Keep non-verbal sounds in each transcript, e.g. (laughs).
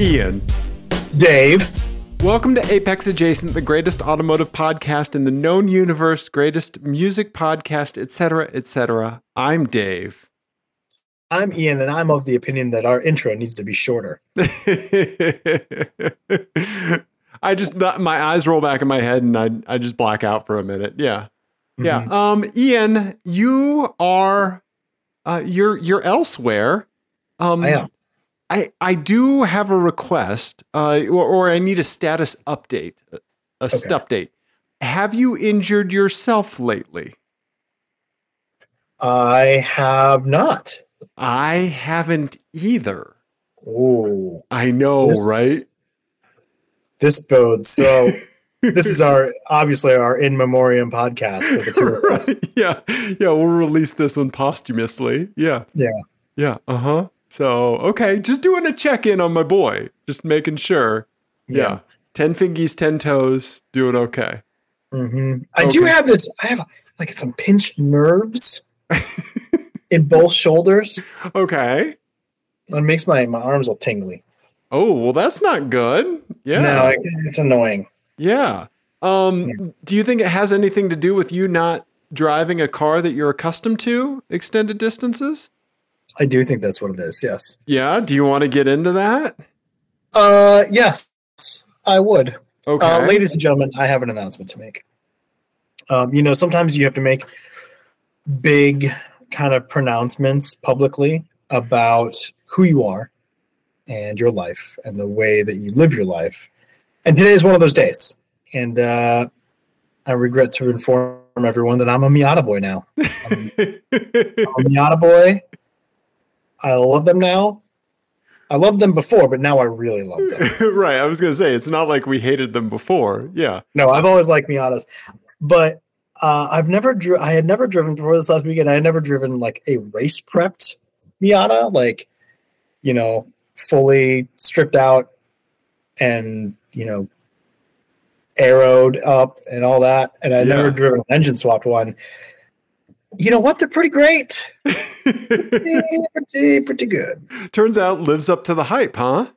Ian. Dave. Welcome to Apex Adjacent, the greatest automotive podcast in the known universe, greatest music podcast, etc., etc. I'm Dave. I'm Ian, and I'm of the opinion that our intro needs to be shorter. (laughs) I just my eyes roll back in my head and I I just black out for a minute. Yeah. Mm-hmm. Yeah. Um Ian, you are uh you're you're elsewhere. Um I am. I I do have a request uh or, or I need a status update. A, okay. update. Have you injured yourself lately? I have not. I haven't either. Oh, I know, this, right? This bodes so. (laughs) this is our obviously our in memoriam podcast for the two of us. (laughs) Yeah, yeah, we'll release this one posthumously. Yeah, yeah, yeah. Uh huh. So okay, just doing a check in on my boy, just making sure. Yeah, yeah. ten fingies, ten toes, doing okay. Mm-hmm. I okay. do have this. I have like some pinched nerves. (laughs) in both shoulders. Okay. It makes my, my arms all tingly. Oh, well, that's not good. Yeah. No, it's annoying. Yeah. Um, yeah. Do you think it has anything to do with you not driving a car that you're accustomed to extended distances? I do think that's what it is. Yes. Yeah. Do you want to get into that? Uh, yes, I would. Okay. Uh, ladies and gentlemen, I have an announcement to make. Um, you know, sometimes you have to make big kind of pronouncements publicly about who you are and your life and the way that you live your life. And today is one of those days. And uh, I regret to inform everyone that I'm a Miata boy now. I'm, (laughs) I'm a Miata boy. I love them now. I loved them before, but now I really love them. (laughs) right. I was going to say, it's not like we hated them before. Yeah. No, I've always liked Miatas. But uh, I've never dri- I had never driven before this last weekend. I had never driven like a race prepped Miata, like you know, fully stripped out and you know, arrowed up and all that. And I yeah. never driven an engine swapped one. You know what? They're pretty great. pretty, (laughs) pretty, pretty good. Turns out lives up to the hype, huh?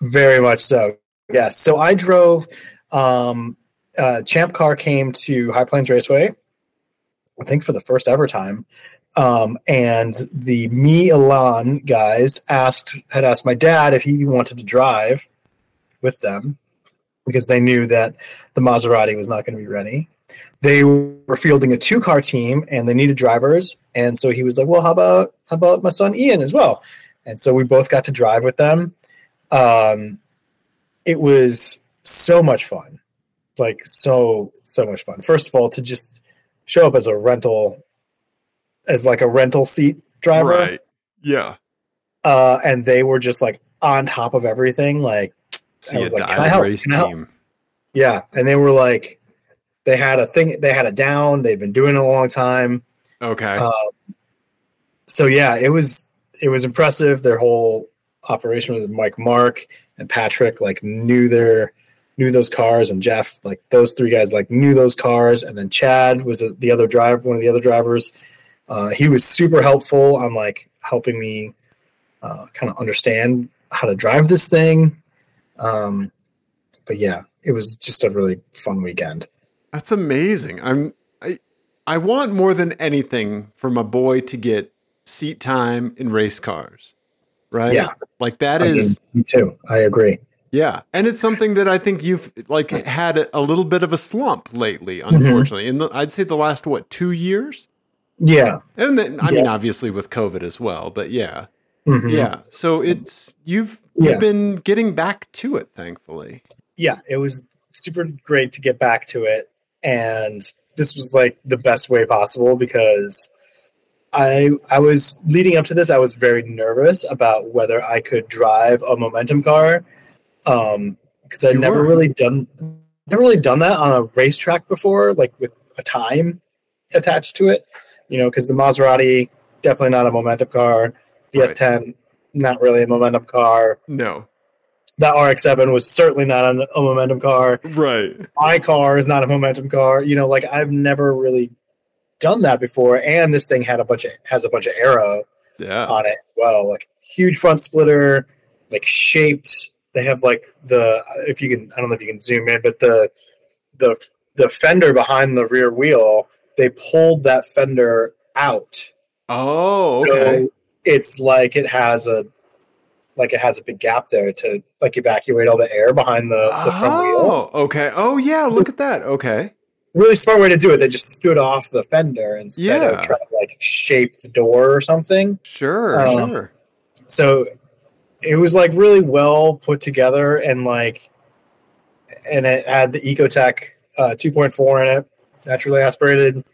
Very much so. Yes. So I drove um uh, Champ Car came to High Plains Raceway, I think for the first ever time. Um, and the MiElan guys asked had asked my dad if he wanted to drive with them because they knew that the Maserati was not going to be ready. They were fielding a two car team and they needed drivers, and so he was like, "Well, how about how about my son Ian as well?" And so we both got to drive with them. Um, it was so much fun like so so much fun. First of all, to just show up as a rental, as like a rental seat driver, right? Yeah. Uh, and they were just like on top of everything. Like, see a like, dial race team. Yeah, and they were like, they had a thing. They had it down. They've been doing it a long time. Okay. Uh, so yeah, it was it was impressive. Their whole operation with Mike, Mark, and Patrick like knew their knew those cars, and Jeff, like those three guys, like knew those cars, and then Chad was the other driver, one of the other drivers. Uh, he was super helpful on like helping me uh, kind of understand how to drive this thing. Um, but yeah, it was just a really fun weekend. That's amazing. I'm I I want more than anything for my boy to get seat time in race cars. Right? Yeah. Like that I is mean, me too. I agree. Yeah, and it's something that I think you've like had a, little bit of a slump lately, mm-hmm. unfortunately. Mm-hmm. In the, I'd say the last what two years. Yeah, and then I yeah. mean obviously with COVID as well, but yeah, mm-hmm. yeah. So it's you've yeah. you've been getting back to it, thankfully. Yeah, it was super great to get back to it, and this was like the best way possible because I I was leading up to this. I was very nervous about whether I could drive a momentum car um, because I'd never were. really done never really done that on a racetrack before, like with a time attached to it. You know, because the Maserati definitely not a momentum car. The right. S10 not really a momentum car. No. That RX-7 was certainly not a, a momentum car. Right. My car is not a momentum car. You know, like I've never really done that before, and this thing had a bunch of has a bunch of arrow yeah. on it as well, like huge front splitter, like shaped they have like the if you can I don't know if you can zoom in, but the the the fender behind the rear wheel, they pulled that fender out. Oh, okay. So it's like it has a like it has a big gap there to like evacuate all the air behind the, the front wheel. Oh, okay. Oh, yeah. Look at that. Okay. Really smart way to do it. They just stood off the fender instead Yeah. of trying to like shape the door or something. Sure, Um, sure. So it was like really well put together and like and it had the Ecotec uh, 2.4 in it, naturally aspirated.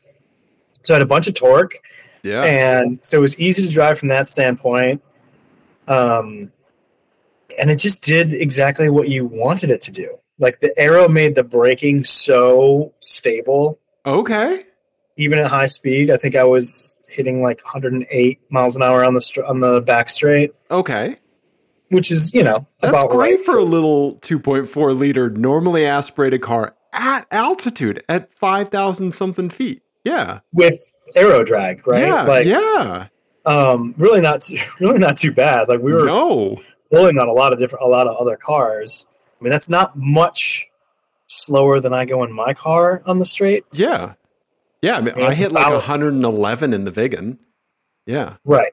So it had a bunch of torque. Yeah. and so it was easy to drive from that standpoint um and it just did exactly what you wanted it to do like the arrow made the braking so stable Okay. even at high speed i think i was hitting like 108 miles an hour on the str- on the back straight Okay. which is you know That's about great right for a little 2.4 liter normally aspirated car at altitude at 5,000 something feet. Yeah. with arrow drag right Yeah. like yeah. Um really not too, (laughs) really not too bad like we were no. pulling on a lot of different a lot of other cars. I mean, that's not much slower than I go in my car on the straight. Yeah. Yeah. I mean, Yeah, I hit like 111 in the Vigan. Yeah. Right.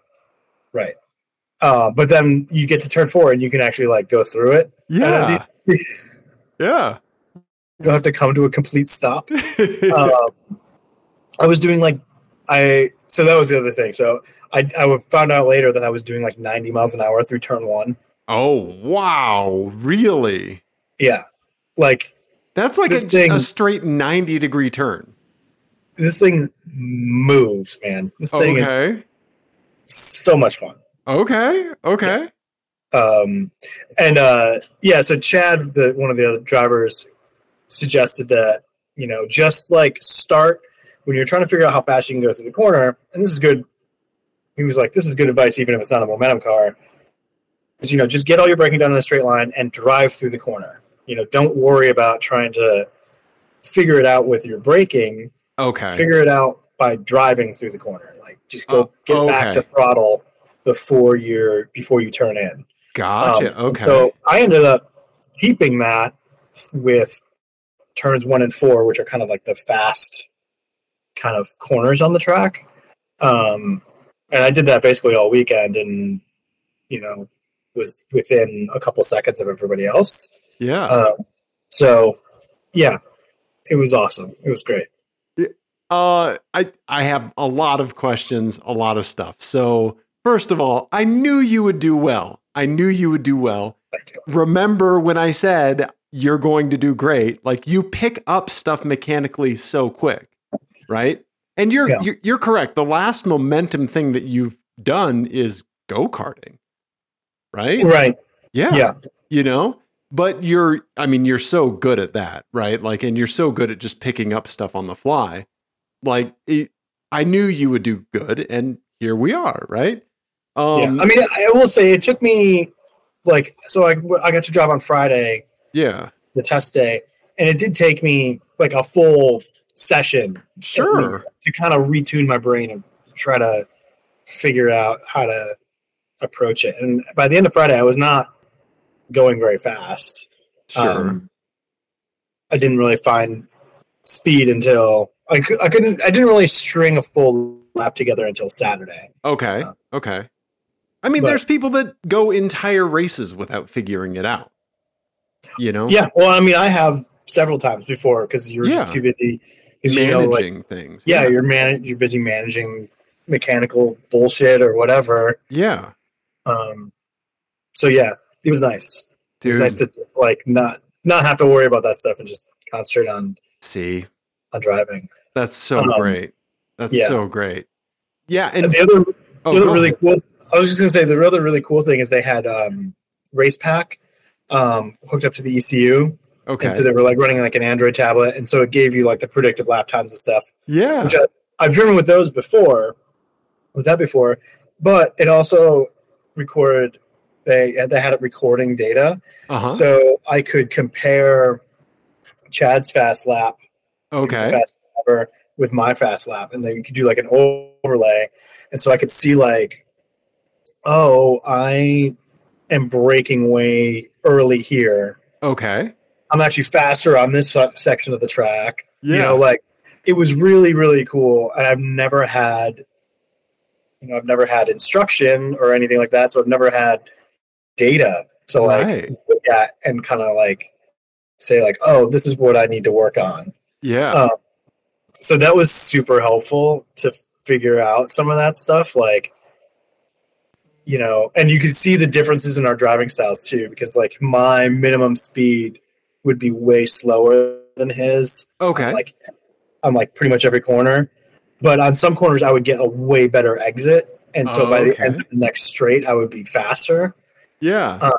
Right. Uh, but then you get to turn four and you can actually like go through it. Yeah. (laughs) Yeah. you don't have to come to a complete stop. uh, (laughs) I was doing like I so that was the other thing. So I I found out later that I was doing like 90 miles an hour through turn one. oh, wow. Really? Yeah, like That's like a, thing- a straight 90 degree turn. this thing moves, man. This thing is so much fun. Okay. Okay. um and uh yeah so chad the one of the other drivers suggested that you know just like start when you're trying to figure out how fast you can go through the corner and this is good he was like this is good advice even if it's not a momentum car is you know just get all your braking done in a straight line and drive through the corner you know don't worry about trying to figure it out with your braking Okay. figure it out by driving through the corner like just go Oh, get back to throttle before you're before you turn in Gotcha. um, okay. So I ended up keeping that with turns one and four, which are kind of like the fast kind of corners on the track. Um, and I did that basically all weekend and, you know, was within a couple seconds of everybody else. yeah. Uh, so, yeah, it was awesome. It was great. Uh, I I have a lot of questions, a lot of stuff. So first of all, I knew you would do well. I knew you would do well. Remember when I said you're going to do great? Like you pick up stuff mechanically so quick, right? And you're Yeah. you're, you're correct. The last momentum thing that you've done is go karting, right? Right. Yeah. Yeah. You know, but you're, I mean, you're so good at that, right? Like, and you're so good at just picking up stuff on the fly. Like, it, I knew you would do good, and here we are, right? Um, yeah. I mean, I will say it took me like, so I, I got to drive on Friday yeah, the test day, and it did take me like a full session sure. to kind of retune my brain and try to figure out how to approach it. And by the end of Friday, I was not going very fast. Sure. Um, I didn't really find speed until I, I couldn't. I didn't really string a full lap together until Saturday. okay. uh, Okay. I mean, but- there's people that go entire races without figuring it out. You know? Yeah. Well, I mean, I have several times before because you're Yeah. just too busy. You know, Managing like, things. yeah, you're man. You're busy managing mechanical bullshit or whatever. Yeah. Um, so yeah, it was nice. It was nice to like not not have to worry about that stuff and just concentrate on see, on driving. that's so Um, great. That's yeah. so great. Yeah. And And the other oh, the other really ahead. cool. I was just gonna say the other really cool thing is they had um, Race Pack um, hooked up to the ECU, Okay. and so they were like running like an Android tablet, and so it gave you like the predictive lap times and stuff. yeah. Which I, I've driven with those before, with that before, but it also recorded. They they had it recording data, Uh huh. so I could compare Chad's fast lap Okay. fast ever with my fast lap and then you could do like an overlay and so i could see like oh i am breaking way early here. Okay. I'm actually faster on this section of the track. Yeah. You know, like it was really, really cool. And I've never had, you know, I've never had instruction or anything like that. So I've never had data to like Right. look at and kind of like say like, oh, this is what I need to work on. Yeah. Um, so that was super helpful to figure out some of that stuff. Like, you know, and you can see the differences in our driving styles too, because like my minimum speed would be way slower than his. okay. Like, on like pretty much every corner, but on some corners I would get a way better exit, and so Oh, by the end of the next straight I would be faster. yeah. uh,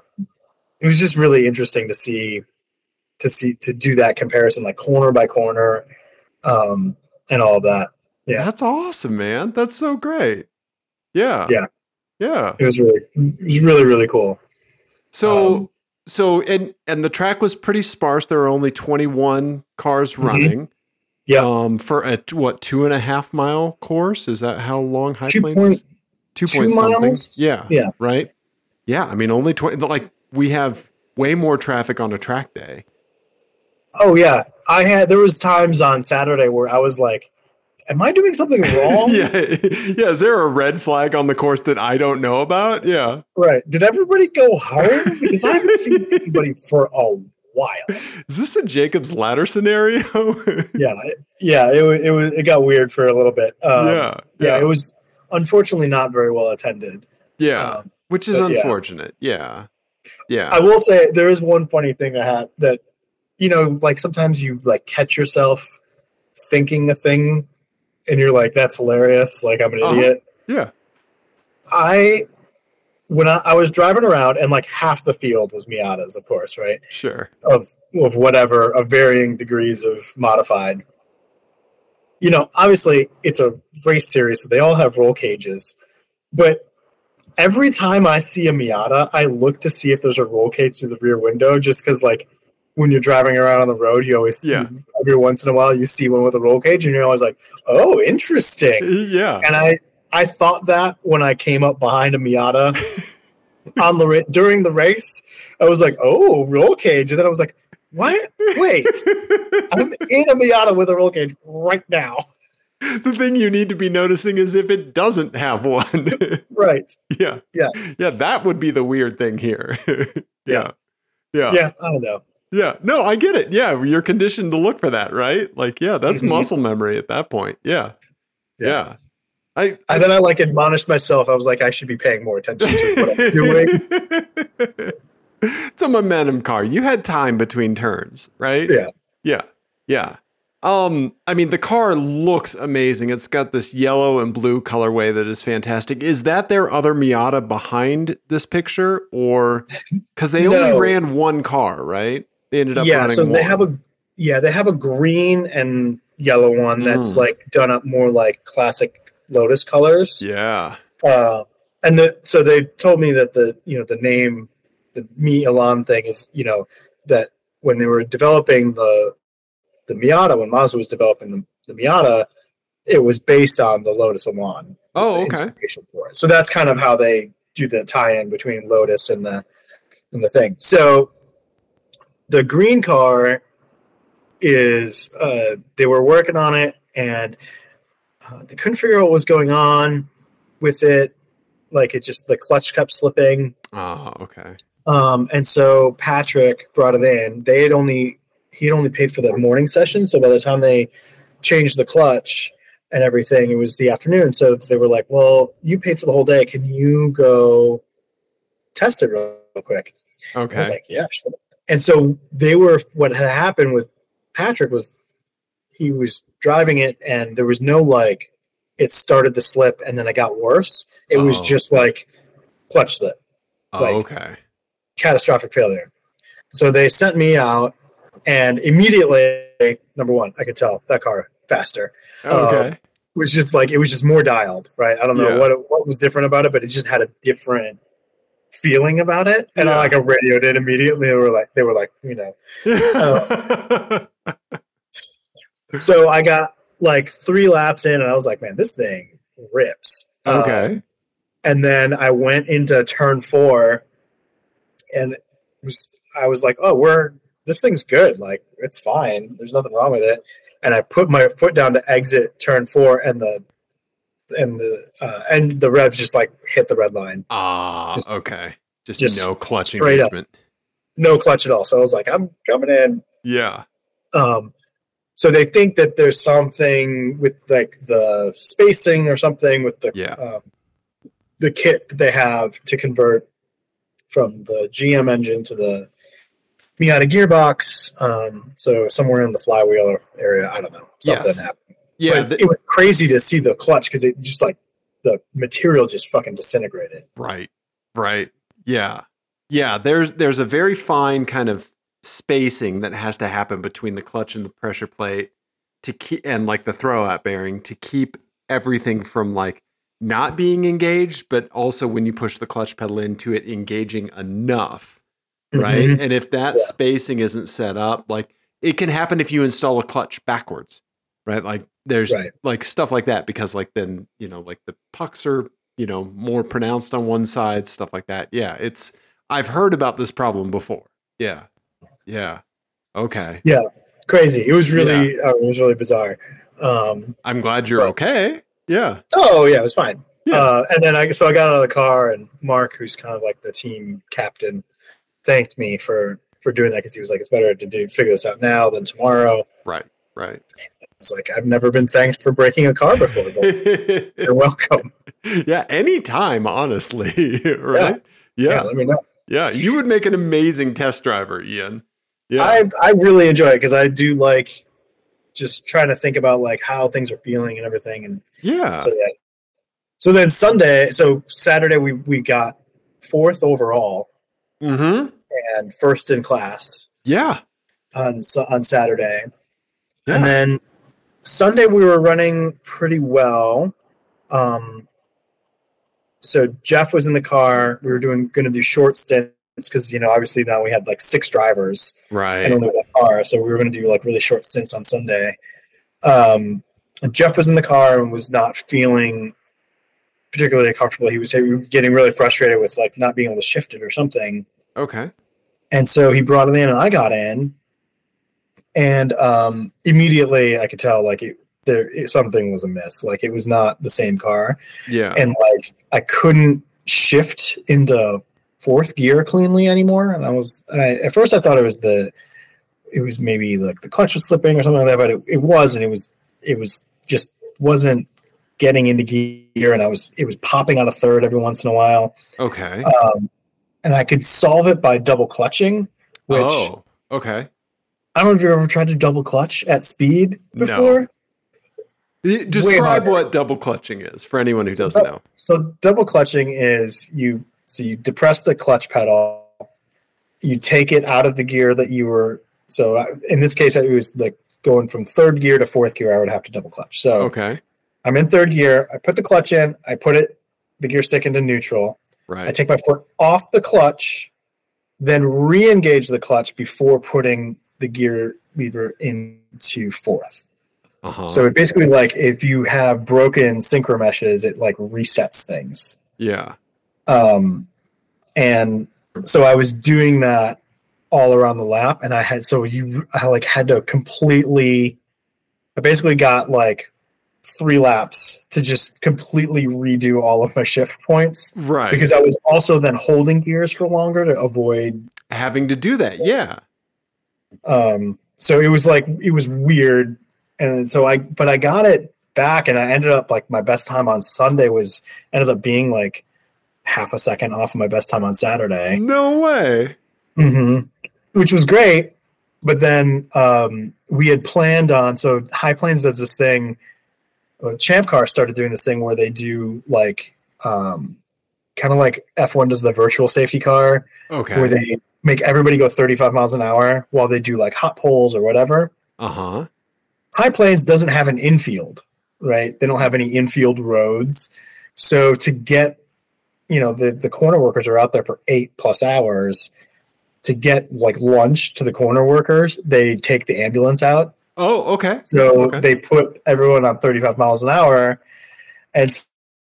It was just really interesting to see, to see to do that comparison, like corner by corner, um, and all that. yeah. That's awesome, man. That's so great. Yeah. Yeah. Yeah. It was really, it was really, really cool. So Um, so and and the track was pretty sparse. There were only 21 cars Mhm. running. Yeah. Um for a what two and a half mile course? Is that how long High Two Plains point- is? Two two point something. miles? Yeah. Yeah. Right. Yeah. I mean, only 20. but, Like we have way more traffic on a track day. Oh yeah, I had. There was times on Saturday where I was like, "Am I doing something (laughs) wrong?" yeah. Yeah. Is there a red flag on the course that I don't know about? Yeah. Right. Did everybody go home? Because I haven't seen anybody for a while. Is this a Jacob's ladder scenario? Yeah. (laughs) Yeah. It was. It was. It got weird for a little bit. Um, yeah. Yeah. It was unfortunately not very well attended. Yeah. Um, Which is but yeah. unfortunate. Yeah. Yeah. I will say there is one funny thing I had that, you know, like sometimes you like catch yourself thinking a thing, and you're like, "That's hilarious!" Like I'm an Uh-huh. idiot. yeah. I when I, I was driving around and like half the field was Miatas, of course, right? Sure. Of of whatever, of varying degrees of modified. You know, obviously it's a race series, so they all have roll cages. But every time I see a Miata, I look to see if there's a roll cage through the rear window, just because like when you're driving around on the road, you always Yeah. every once in a while you see one with a roll cage, and you're always like, "Oh, interesting." (laughs) Yeah. and I I thought that when I came up behind a Miata (laughs) on the during the race, I was like, "Oh, roll cage," and then I was like, "What? Wait, (laughs) I'm in a Miata with a roll cage right now." the thing you need to be noticing is if it doesn't have one. Right? yeah. Yeah. Yeah. That would be the weird thing here. yeah. Yeah. Yeah, I don't know. Yeah. No, I get it. Yeah. You're conditioned to look for that, right? Like, yeah, that's Mhm. muscle memory at that point. Yeah. Yeah. I, And then I like admonished myself. I was like, I should be paying more attention to what I'm doing. (laughs) it's a momentum car. You had time between turns, right? Yeah. Yeah. Yeah. Um, I mean, the car looks amazing. It's got this yellow and blue colorway that is fantastic. Is that their other Miata behind this picture, or because they only ran one car, right? They ended up Yeah, so they one. have a yeah they have a green and yellow one that's Mm. like done up more like classic Lotus colors. yeah. uh, and the so they told me that the you know the name the MiElan thing is you know that when they were developing the the Miata when Mazda was developing the, the Miata it was based on the Lotus Elan. Oh, okay. inspiration For it. So that's kind of how they do the tie-in between Lotus and the and the thing. So the green car is uh, they were working on it and uh, they couldn't figure out what was going on with it. Like it just the clutch kept slipping. Oh, okay. Um, and so Patrick brought it in. They had only he had only paid for the morning session. So by the time they changed the clutch and everything, it was the afternoon. So they were like, "Well, you paid for the whole day. Can you go test it real quick?" I was Okay. like, "Yeah." Sure. And so they were. What had happened with Patrick was he was driving it, and there was no like it started to slip, and then it got worse. It was Oh. just like clutch slip Oh, like- okay. catastrophic failure. So they sent me out, and immediately, number one, I could tell that car faster. Oh, okay. Uh, it was just like it was just more dialed, right? I don't know Yeah. what what was different about it, but it just had a different feeling about it. And Yeah. I like I radioed it immediately. They were like, they were like, you know. Oh. (laughs) So I got like three laps in, and I was like, man, this thing rips. Uh, okay. and then I went into turn four, and it was I was like, oh, we're this thing's good. Like it's fine. There's nothing wrong with it. And I put my foot down to exit turn four, and the and the uh, and the revs just like hit the red line. Ah, Just- okay. Just, just no clutch straight up. No clutch at all. So I was like, I'm coming in. Yeah. Um, so they think that there's something with like the spacing or something with the Yeah. um, the kit that they have to convert from the GM engine to the Miata gearbox. Um, so somewhere in the flywheel area, I don't know, something Yes. happened. Yeah. But th- it was crazy to see the clutch because it just like the material just fucking disintegrated. Right. Right. Yeah. Yeah, there's there's a very fine kind of spacing that has to happen between the clutch and the pressure plate to keep and like the throwout bearing to keep everything from like not being engaged, but also when you push the clutch pedal into it engaging enough, right? Mhm. And if that Yeah. spacing isn't set up, like it can happen if you install a clutch backwards, right? Like there's Right. like stuff like that because like then you know like the pucks are you know more pronounced on one side stuff like that yeah it's i've heard about this problem before yeah yeah okay yeah, Crazy. It was really, uh, it was really bizarre. Um, i'm glad you're But- okay yeah oh yeah, it was fine. Yeah. Uh, and then I so I got out of the car, and Mark, who's kind of like the team captain, thanked me for for doing that because he was like, "It's better to do figure this out now than tomorrow." right right was like, "I've never been thanked for breaking a car before, but (laughs) you're welcome." yeah anytime honestly (laughs) right? Yeah, yeah. Let me know. yeah you would make an amazing test driver ian. Yeah. I I really enjoy it because I do like just trying to think about like how things are feeling and everything, and yeah. so yeah. So then Sunday, so Saturday we we got fourth overall mm-hmm. and first in class yeah. on on Saturday, yeah. and then Sunday we were running pretty well. Um, so Jeff was in the car. We were doing going to do short stints because you know obviously now we had like six drivers right, and only one car, so we were going to do like really short stints on Sunday. Um, and Jeff was in the car and was not feeling particularly comfortable. He was getting really frustrated with like not being able to shift it or something. okay And so he brought it in, and I got in, and um, immediately I could tell like it, there it, something was amiss. Like it was not the same car, yeah. And like I couldn't shift into fourth gear cleanly anymore. And I was, and I, at first I thought it was the, it was maybe like the clutch was slipping or something like that, but it, it was, and it was, it was just wasn't getting into gear, and I was, it was popping out a third every once in a while. Okay. Um, and I could solve it by double clutching, which oh okay I don't know if you've ever tried to double clutch at speed before. Y- Describe what double clutching is for anyone who So doesn't know. So double clutching is you so you depress the clutch pedal, you take it out of the gear that you were. So uh, in this case, it was like going from third gear to fourth gear. I would have to double clutch. So Okay, I'm in third gear. I put the clutch in. I put it the gear stick into neutral. Right. I take my foot off the clutch, then re-engage the clutch before putting the gear lever into fourth. Uh-huh. So it basically like if you have broken synchro meshes, it like resets things. yeah. Um, and so I was doing that all around the lap, and I had so you I like had to completely. I basically got like three laps to just completely redo all of my shift points Right. because I was also then holding gears for longer to avoid having to do that. Yeah. Um so it was like it was weird and so i but i got it back and i ended up like my best time on sunday was ended up being like half a second off of my best time on saturday No way. hmm which was great but then um we had planned on so high plains does this thing uh, champ car started doing this thing where they do like um kind of like f1 does the virtual safety car Okay. where they make everybody go 35 miles an hour while they do like hot poles or whatever. Uh huh. High Plains doesn't have an infield, right? They don't have any infield roads. So to get, you know, the, the corner workers are out there for eight plus hours. To get like lunch to the corner workers, they take the ambulance out. Oh, okay. So Okay. they put everyone on 35 miles an hour. And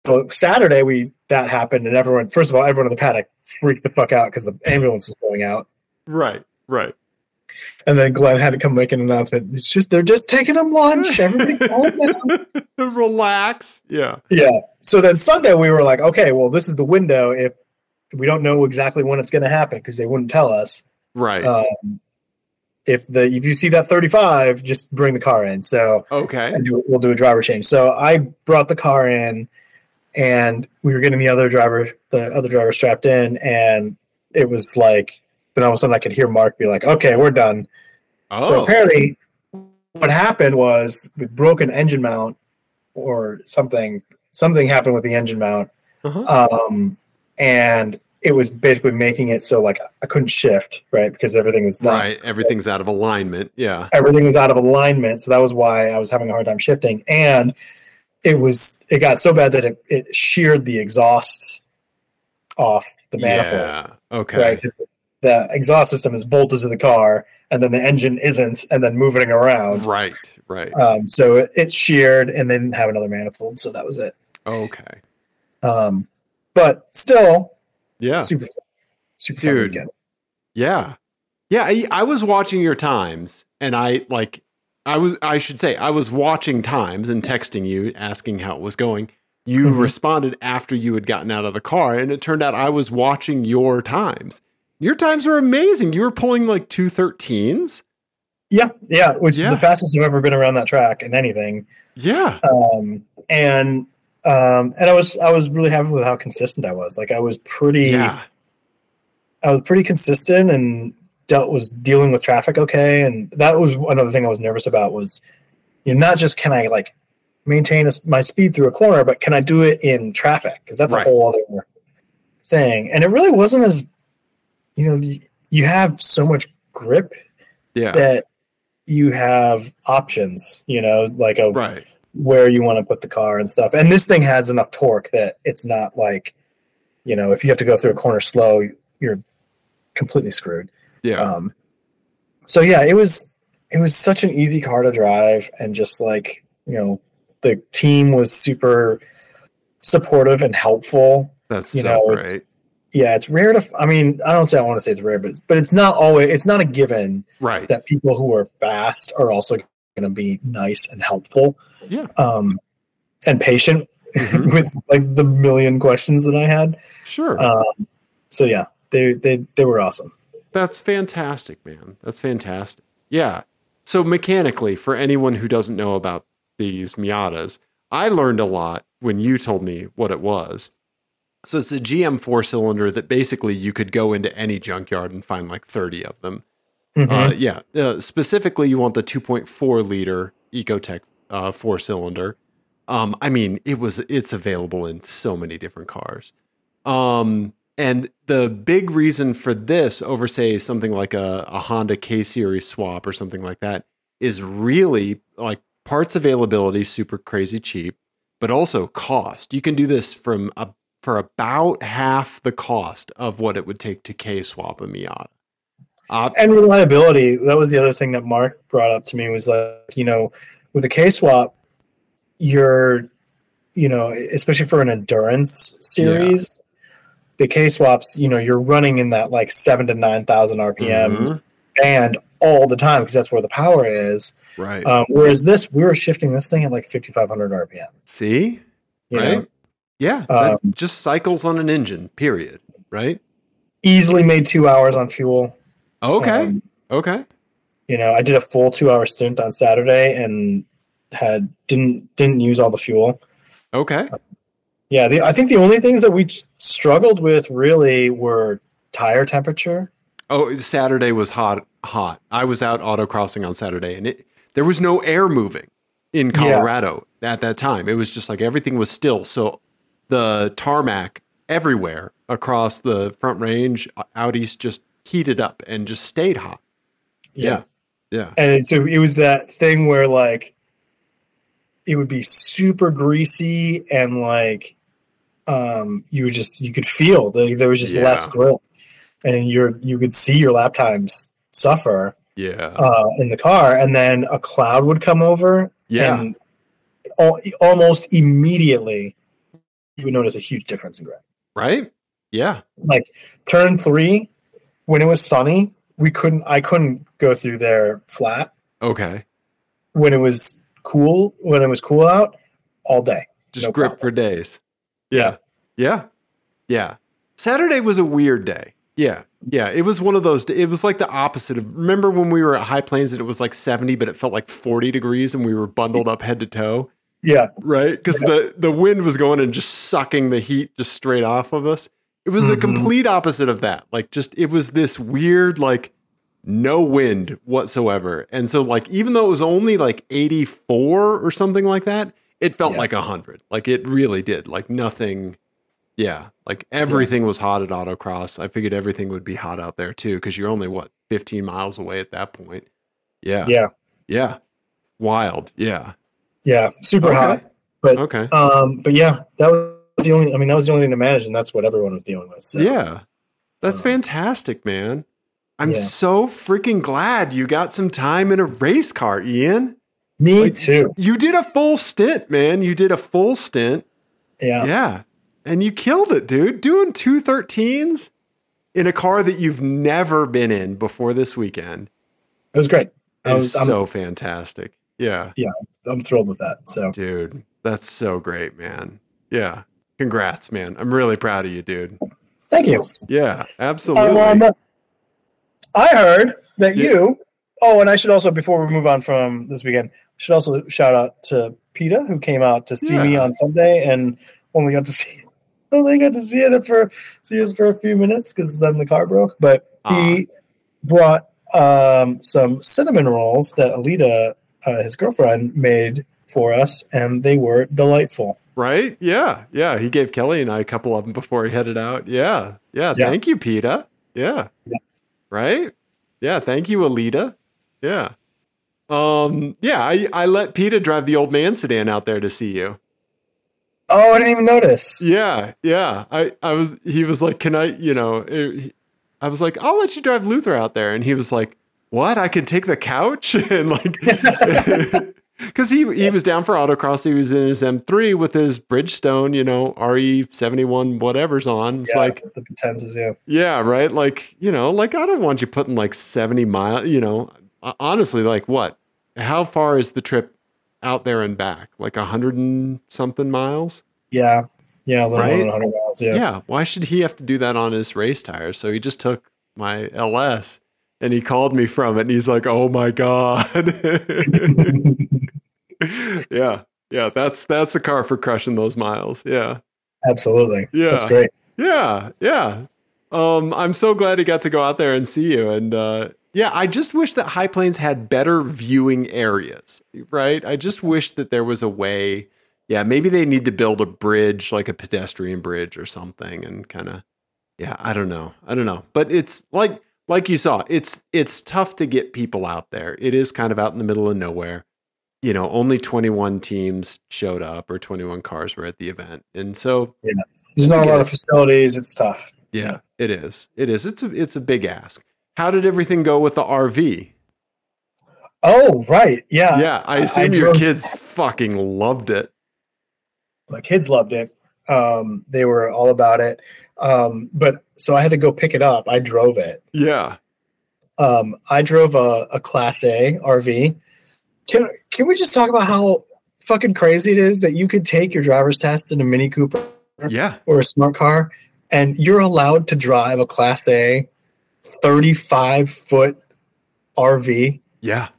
so Saturday we that happened, and everyone first of all, everyone in the paddock freaked the fuck out because the ambulance was going out. Right, right. And then Glenn had to come make an announcement. It's just they're just taking them lunch. Everybody (laughs) calm. Relax. Yeah. Yeah. So then Sunday we were like, okay, well, this is the window. If we don't know exactly when it's going to happen because they wouldn't tell us. Right. Um, if the if you see that 35, just bring the car in. So okay. and do, we'll do a driver change. So I brought the car in, and we were getting the other driver the other driver strapped in, and it was like then all of a sudden I could hear Mark be like, "Okay, we're done." Oh. So apparently, what happened was with broken engine mount or something. Something happened with the engine mount, Uh-huh. um, and it was basically making it so like I couldn't shift right because everything was not, right. Everything's out of alignment. Yeah. everything was out of alignment. So that was why I was having a hard time shifting, and it was it got so bad that it, it sheared the exhaust off the manifold. Yeah. Okay. Right, the exhaust system is bolted to the car, and then the engine isn't, and then moving around. Right. Right. Um, so it, it sheared, and they didn't have another manifold, so that was it. Okay. Um, but still, Yeah. super, super Dude. Yeah. Yeah. I, I was watching your times and I like, I was, I should say, I was watching times and texting you asking how it was going. You Mhm. responded after you had gotten out of the car and it turned out I was watching your times. Your times were amazing. You were pulling like two 13s. Yeah, yeah, which Yeah. is the fastest I've ever been around that track in anything. Yeah. um, and um, and I was I was really happy with how consistent I was. Like I was pretty Yeah. I was pretty consistent and dealt was dealing with traffic okay. And that was another thing I was nervous about was you know not just can I like maintain a my speed through a corner, but can I do it in traffic? Because that's Right. a whole other thing. And it really wasn't as you know you, you have so much grip Yeah. that you have options. You know, like a Right. where you want to put the car and stuff. And this thing has enough torque that it's not like, you know, if you have to go through a corner slow, you're completely screwed. Yeah. Um, so yeah, it was it was such an easy car to drive, and just like you know, the team was super supportive and helpful. That's you so know, it's- great. Yeah, it's rare to. I mean, I don't say I want to say it's rare, but it's, but it's not always. It's not a given Right. that people who are fast are also going to be nice and helpful. Yeah. Um, and patient Mhm. (laughs) with like the million questions that I had. Sure. Um, so yeah, they they they were awesome. That's fantastic, man. That's fantastic. Yeah. So mechanically, for anyone who doesn't know about these Miatas, I learned a lot when you told me what it was. So it's a GM four cylinder that basically you could go into any junkyard and find like 30 of them. Mhm. Uh, yeah. Uh, specifically, you want the 2.4 liter Ecotec uh, four cylinder. Um, I mean, it was it's available in so many different cars. Um, and the big reason for this over, say, something like a, a Honda K series swap or something like that is really like parts availability, super crazy cheap, but also cost. You can do this from a, for about half the cost of what it would take to K swap a Miata. Uh, and reliability. That was the other thing that Mark brought up to me was like, you know, with a K swap, you're, you know, especially for an endurance series, the K swaps, you know, you're running in that like seven to nine thousand RPM mhm, band all the time because that's where the power is. right. Um, whereas this, we were shifting this thing at like 5,500 RPM. See? You Right. know, Yeah. that Um, just cycles on an engine, period. Right? easily made two hours on fuel. Okay. Um, okay. you know, I did a full two hour stint on Saturday and had didn't didn't use all the fuel. Okay. Yeah, the, I think the only things that we struggled with really were tire temperature. Oh, Saturday was hot. Hot. I was out autocrossing on Saturday, and it there was no air moving in Yeah. Colorado at that time. It was just like everything was still. So the tarmac everywhere across the front range out east just heated up and just stayed hot. Yeah. Yeah. and so it was that thing where like it would be super greasy and like um you just you could feel the, there was just Yeah. less grip and you're you could see your lap times suffer Yeah. uh in the car and then a cloud would come over Yeah. and al- almost immediately you would notice a huge difference in grip. Right? Yeah. Like turn three, when it was sunny, we couldn't. I couldn't go through there flat. Okay. When it was cool, when it was cool out, all day. Just No grip problem. for days. Yeah. Yeah. Yeah. Saturday was a weird day. Yeah. Yeah. It was one of those, it was like the opposite of, remember when we were at High Plains and it was like 70, but it felt like 40 degrees and we were bundled up head to toe? Yeah, right? Because the the wind was going and just sucking the heat just straight off of us. It was the Mhm. complete opposite of that. Like just it was this weird like no wind whatsoever. And so like even though it was only like 84 or something like that, it felt Yeah. like 100. Like it really did. Like nothing yeah, like everything was hot at autocross. I figured everything would be hot out there too cuz you're only what 15 miles away at that point. Yeah. yeah, Yeah. Wild. Yeah. yeah. Super Okay. hot. But Okay. um, but yeah, that was the only. I mean, that was the only thing to manage, and that's what everyone was dealing with. So. Yeah. That's um, fantastic, man. I'm yeah. so freaking glad you got some time in a race car, Ian. Me Like, too. You did a full stint, man. You did a full stint. Yeah, Yeah. And you killed it, dude. Doing 213s in a car that you've never been in before this weekend it was great. I is was, I'm, so fantastic. Yeah. Yeah. I'm thrilled with that. So Dude, that's so great, man. Yeah. Congrats, man. I'm really proud of you, dude. thank you. Yeah, absolutely. Um, I heard that Yeah. you. Oh, and I should also, before we move on from this weekend, should also shout out to PETA who came out to see me on Sunday and only got to see (laughs) only got to see it for see us for a few minutes because then the car broke. But he brought um, some cinnamon rolls that Alita, uh, his girlfriend, made for us, and they were delightful. Right? Yeah. Yeah. He gave Kelly and I a couple of them before he headed out. Yeah. Yeah. Yeah. Thank you, PETA. Yeah. Yeah. Right? Yeah. Thank you, Alita. Yeah. Um, yeah, I, I let PETA drive the old man sedan out there to see you. Oh, I didn't even notice. Yeah, yeah. I, I was he was like, Can I, you know, eh, I was like, I'll let you drive Luther out there. And he was like, What? I can take the couch? (laughs) and like (laughs) because he he was down for autocross. He was in his M3 with his Bridgestone, you know, RE71 whatever's on. It's yeah, like, the Potenza's, yeah. yeah, right. Like, you know, like I don't want you putting like 70 miles, you know, honestly, like what? How far is the trip out there and back? Like a hundred and something miles? Yeah. Yeah, a little Right? more than 100 miles. Yeah. Yeah. Why should he have to do that on his race tires? So he just took my LS and he called me from it and he's like, oh my God. (laughs) yeah. Yeah. That's, that's the car for crushing those miles. Yeah. Absolutely. Yeah. That's great. Yeah, yeah. Um, I'm so glad he got to go out there and see you. And uh, yeah, I just wish that High Plains had better viewing areas, right? I just wish that there was a way. Yeah, maybe they need to build a bridge, like a pedestrian bridge or something, and kind of. Yeah, I don't know. I don't know. But it's like like you saw, it's it's tough to get people out there. It is kind of out in the middle of nowhere. You know, only 21 teams showed up or 21 cars were at the event. And so yeah. There's not a lot of facilities. It's tough. yeah, Yeah. it is. It is. It's a it's a big ask. How did everything go with the RV? Oh, right. Yeah. yeah, I I assume your drove- kids fucking loved it. My kids loved it. Um, they were all about it. Um, but so I had to go pick it up. I drove it. Yeah. Um, I drove a, a Class A RV. Can can we just talk about how fucking crazy it is that you could take your driver's test in a Mini Cooper Yeah. or a smart car, and you're allowed to drive a Class A 35 foot RV? Yeah.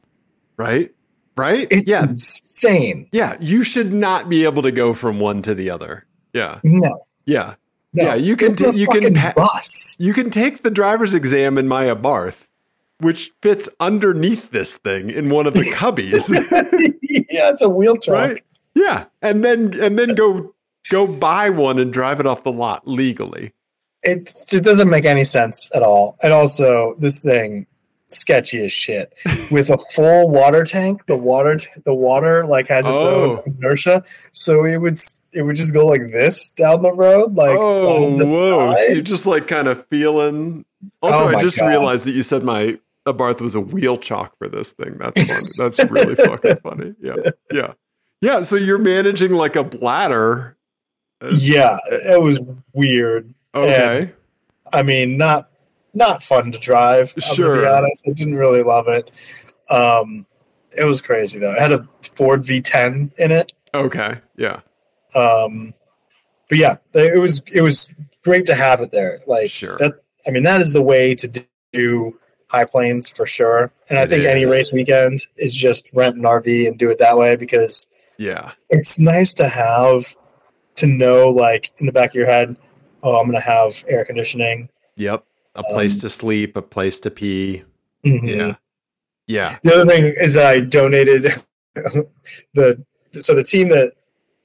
Right? Right? It's yeah. insane. Yeah, you should not be able to go from one to the other. Yeah. No, Yeah. no. Yeah, you can It's a t- you can pa- bus. You can take the driver's exam in my Abarth, which fits underneath this thing in one of the (laughs) cubbies. (laughs) yeah, it's a wheel truck. right? Yeah. And then and then go go buy one and drive it off the lot legally. It it doesn't make any sense at all. And also, this thing sketchy as shit (laughs) with a full water tank. The water the water like has its Oh. own inertia, so it would it would just go like this down the road, like oh, whoa. So you're just like kind of feeling. Oh also, Oh I just God. realized that you said my Abarth was a wheel chalk for this thing. That's funny. That's really fucking funny. Yeah. Yeah. Yeah. So you're managing like a bladder yeah, it was weird. Okay. I mean, not not fun to drive. Sure. To be honest, I didn't really love it. Um, it was crazy though. It had a Ford V10 in it. Okay. Yeah. Um, but yeah, it was it was great to have it there. Like Sure. that. I mean, that is the way to do High Plains for sure. And I It think any race weekend is just rent an RV and do it that way because Yeah. it's nice to have to know like in the back of your head, oh, I'm gonna have air conditioning. Yep. A place Um, to sleep, a place to pee. Mhm. Yeah. Yeah. The other thing is I donated (laughs) the so the team that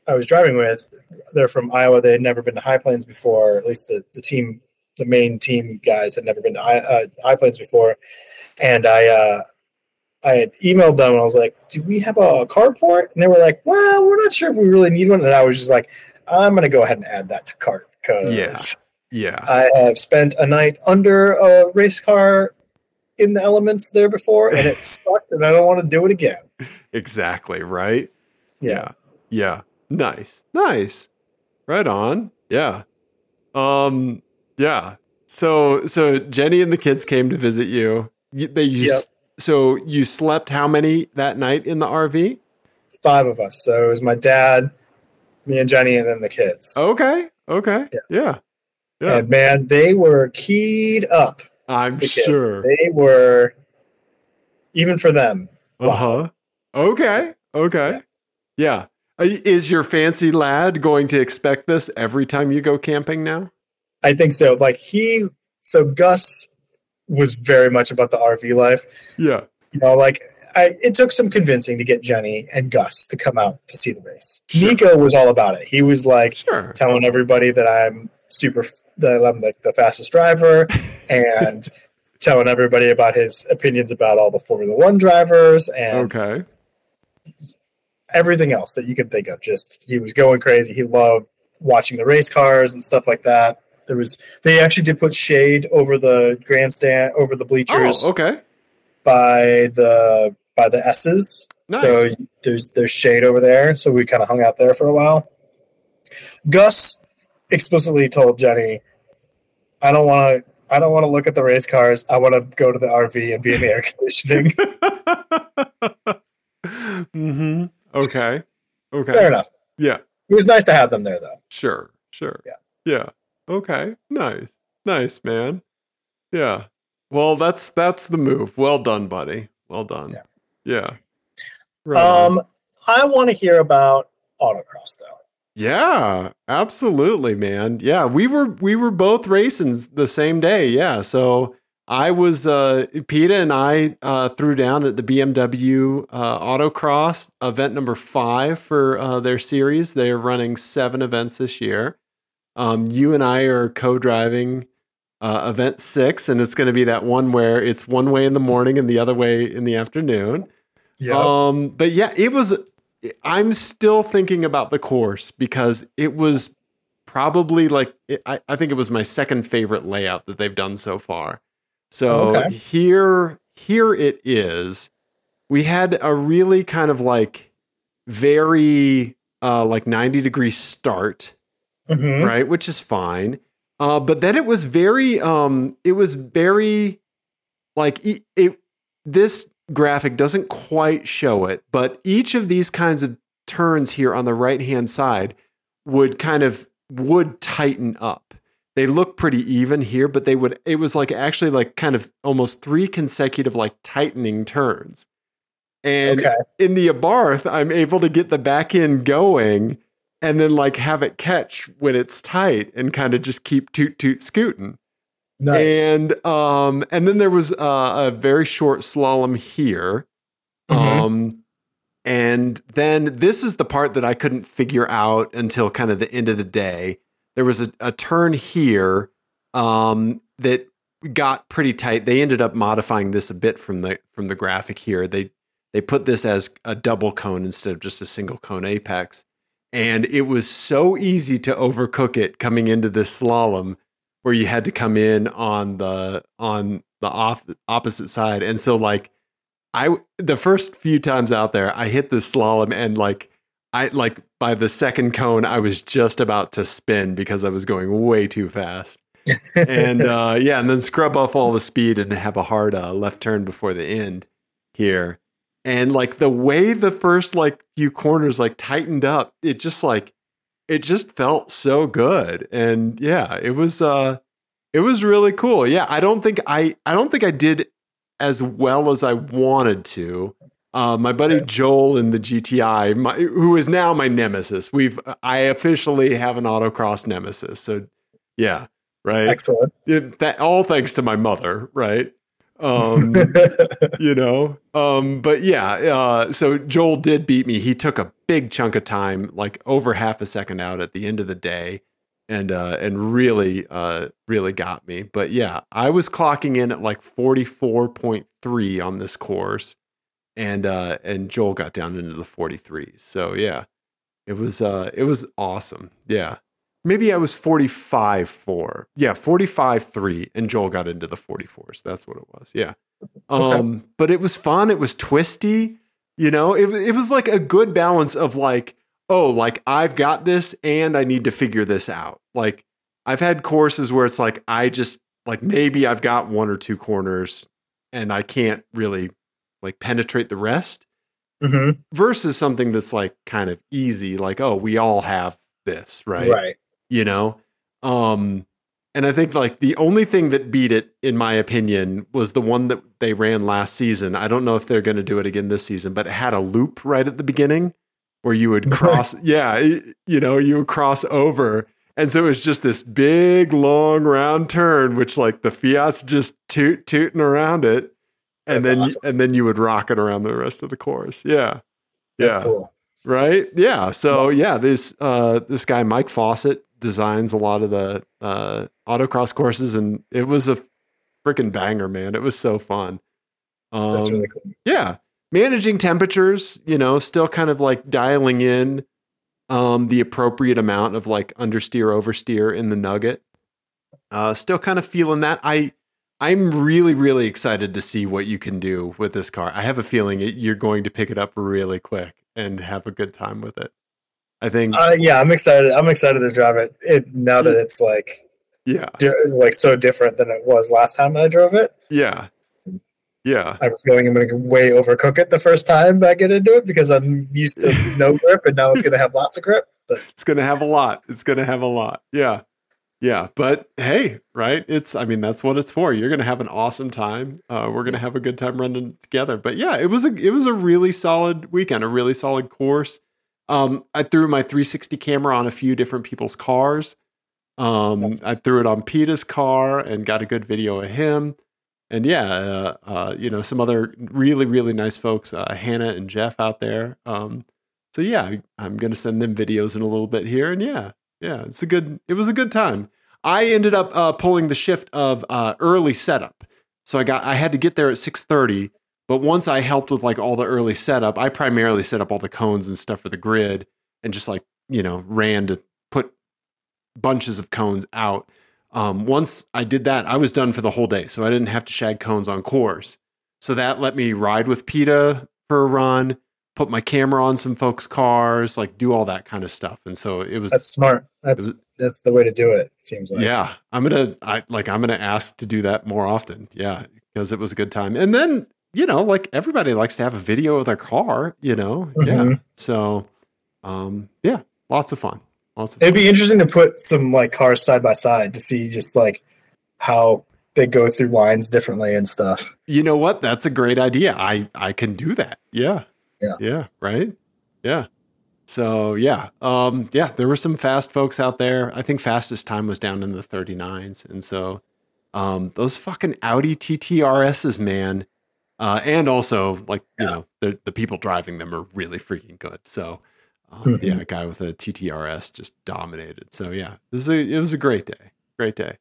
I was driving with, they're from Iowa. They had never been to High Plains before. At least the, the team, the main team guys had never been to High, uh, High Plains before. And I uh, I had emailed them and I was like, "Do we have a carport?" And they were like, "Well, we're not sure if we really need one." And I was just like, "I'm going to go ahead and add that to cart because Yeah. Yeah. I have spent a night under a race car in the elements there before, and it (laughs) sucked, and I don't want to do it again. Exactly. Right. Yeah. Yeah. Nice. Nice. Right on. Yeah. Um yeah. So so Jenny and the kids came to visit you. they you, s- so you slept how many that night in the RV? five of us. So it was my dad, me and Jenny, and then the kids. Okay. Okay. Yeah. Yeah. Yeah. And man, they were keyed up. I'm The sure. they were. Even for them, Uh-huh. Okay. Okay. Yeah. Uh, Is your fancy lad going to expect this every time you go camping now? I think so. Like he, so Gus was very much about the RV life. Yeah. you know, like I, it took some convincing to get Jenny and Gus to come out to see the race. Sure. Nico was all about it. He was like Sure. telling everybody that I'm super, that I'm like the fastest driver, (laughs) and telling everybody about his opinions about all the Formula One drivers and Okay. everything else that you could think of. Just he was going crazy. He loved watching the race cars and stuff like that. There was they actually did put shade over the grandstand, over the bleachers Oh, okay. by the by the S's. Nice. So there's there's shade over there. So we kind of hung out there for a while. Gus explicitly told Jenny, "I don't want to. I don't want to look at the race cars. I want to go to the RV and be in the air conditioning." (laughs) mm-hmm. Okay. Okay. Fair enough. Yeah. It was nice to have them there, though. Sure. Sure. Yeah. Yeah. Okay. Nice. Nice, man. Yeah. Well, that's that's the move. Well done, buddy. Well done. Yeah. Yeah. Right on. Um, I want to hear about autocross, though. Yeah, absolutely, man. Yeah, we were we were both racing the same day. Yeah, so I was uh Peta and I uh threw down at the BMW uh autocross event number 5 for uh their series. They're running 7 events this year. Um you and I are co-driving uh event 6 and it's going to be that one where it's one way in the morning and the other way in the afternoon. Yeah. Um, but yeah, it was. I'm still thinking about the course because it was probably like it, I, I think it was my second favorite layout that they've done so far. So Okay. here, here it is. We had a really kind of like very uh, like 90 degree start Mhm. right which is fine uh, but then it was very um it was very like it, it this graphic doesn't quite show it but each of these kinds of turns here on the right hand side would kind of would tighten up they look pretty even here but they would it was like actually like kind of almost three consecutive like tightening turns and Okay. in the Abarth, I'm able to get the back end going and then like have it catch when it's tight and kind of just keep toot toot scooting. Nice. And um and then there was uh, a very short slalom here. Mhm. Um and then this is the part that I couldn't figure out until kind of the end of the day. There was a, a turn here um that got pretty tight. They ended up modifying this a bit from the from the graphic here. They they put this as a double cone instead of just a single cone apex. And it was so easy to overcook it coming into this slalom where you had to come in on the on the off opposite side. And so like I the first few times out there, I hit the slalom and like I like by the second cone, I was just about to spin because I was going way too fast. and (laughs) uh, yeah, and then scrub off all the speed and have a hard uh, left turn before the end here. And like the way the first like few corners like tightened up, it just like it just felt so good. And yeah, it was uh it was really cool. Yeah, I don't think I I don't think I did as well as I wanted to. Uh, my buddy Joel in the GTI, my, who is now my nemesis. We've I officially have an autocross nemesis. So yeah, right. Excellent. It, that all thanks to my mother, right? Um, (laughs) you know, um, but yeah. Uh, so Joel did beat me. He took a big chunk of time, like over half a second out at the end of the day, and uh, and really, uh, really got me. But yeah, I was clocking in at like forty four point three on this course and uh and Joel got down into the forty three. So yeah. It was uh it was awesome. Yeah. Maybe I was 45 4. Yeah, 45 3 and Joel got into the 44s. That's what it was. Yeah. Um okay. but it was fun, it was twisty, you know. It it was like a good balance of like oh, like I've got this and I need to figure this out. Like I've had courses where it's like I just like maybe I've got one or two corners and I can't really like penetrate the rest mm-hmm. versus something that's like kind of easy like oh we all have this right right you know um and i think like the only thing that beat it in my opinion was the one that they ran last season i don't know if they're going to do it again this season but it had a loop right at the beginning where you would cross yeah you know you would cross over and so it was just this big long round turn which like the fiat's just toot tooting around it and That's then awesome. and then you would rock it around the rest of the course. Yeah, That's yeah, cool. Right? Yeah. So yeah, this uh, this guy Mike Fawcett designs a lot of the uh, autocross courses, and it was a freaking banger, man. It was so fun. Um, That's really cool. Yeah, managing temperatures, you know, still kind of like dialing in um, the appropriate amount of like understeer oversteer in the nugget. Uh, still kind of feeling that. I I'm really, really excited to see what you can do with this car. I have a feeling it, you're going to pick it up really quick and have a good time with it. I think. Uh, yeah, I'm excited. I'm excited to drive it. it now that it's like, yeah, like so different than it was last time I drove it. Yeah, yeah. I have a feeling I'm going to way overcook it the first time I get into it because I'm used to (laughs) no grip, and now it's going to have lots of grip. But it's going to have a lot. It's going to have a lot. Yeah. Yeah, but hey, right? It's I mean that's what it's for. You're gonna have an awesome time. Uh, we're gonna have a good time running together. But yeah, it was a it was a really solid weekend, a really solid course. Um, I threw my 360 camera on a few different people's cars. Um, nice. I threw it on Peter's car and got a good video of him. And yeah, uh, uh, you know some other really really nice folks, uh, Hannah and Jeff out there. Um, so yeah, I'm gonna send them videos in a little bit here. And yeah, yeah, it's a good. It was a good time. I ended up uh, pulling the shift of uh, early setup, so I got I had to get there at six thirty. But once I helped with like all the early setup, I primarily set up all the cones and stuff for the grid, and just like you know ran to put bunches of cones out. Um, once I did that, I was done for the whole day, so I didn't have to shag cones on course. So that let me ride with PETA for a run put my camera on some folks' cars, like do all that kind of stuff. And so it was That's smart. That's was, that's the way to do it, it seems like. Yeah. I'm gonna I like I'm gonna ask to do that more often. Yeah. Because it was a good time. And then, you know, like everybody likes to have a video of their car, you know. Mm-hmm. Yeah. So um yeah, lots of fun. Lots of It'd fun. be interesting to put some like cars side by side to see just like how they go through lines differently and stuff. You know what? That's a great idea. I I can do that. Yeah. Yeah. Yeah. Right. Yeah. So yeah, um, yeah, there were some fast folks out there. I think fastest time was down in the 39s, and so um, those fucking Audi TTRSs, man, uh, and also like yeah. you know the the people driving them are really freaking good. So um, mm-hmm. yeah, a guy with a TTRS just dominated. So yeah, this is a, it was a great day, great day.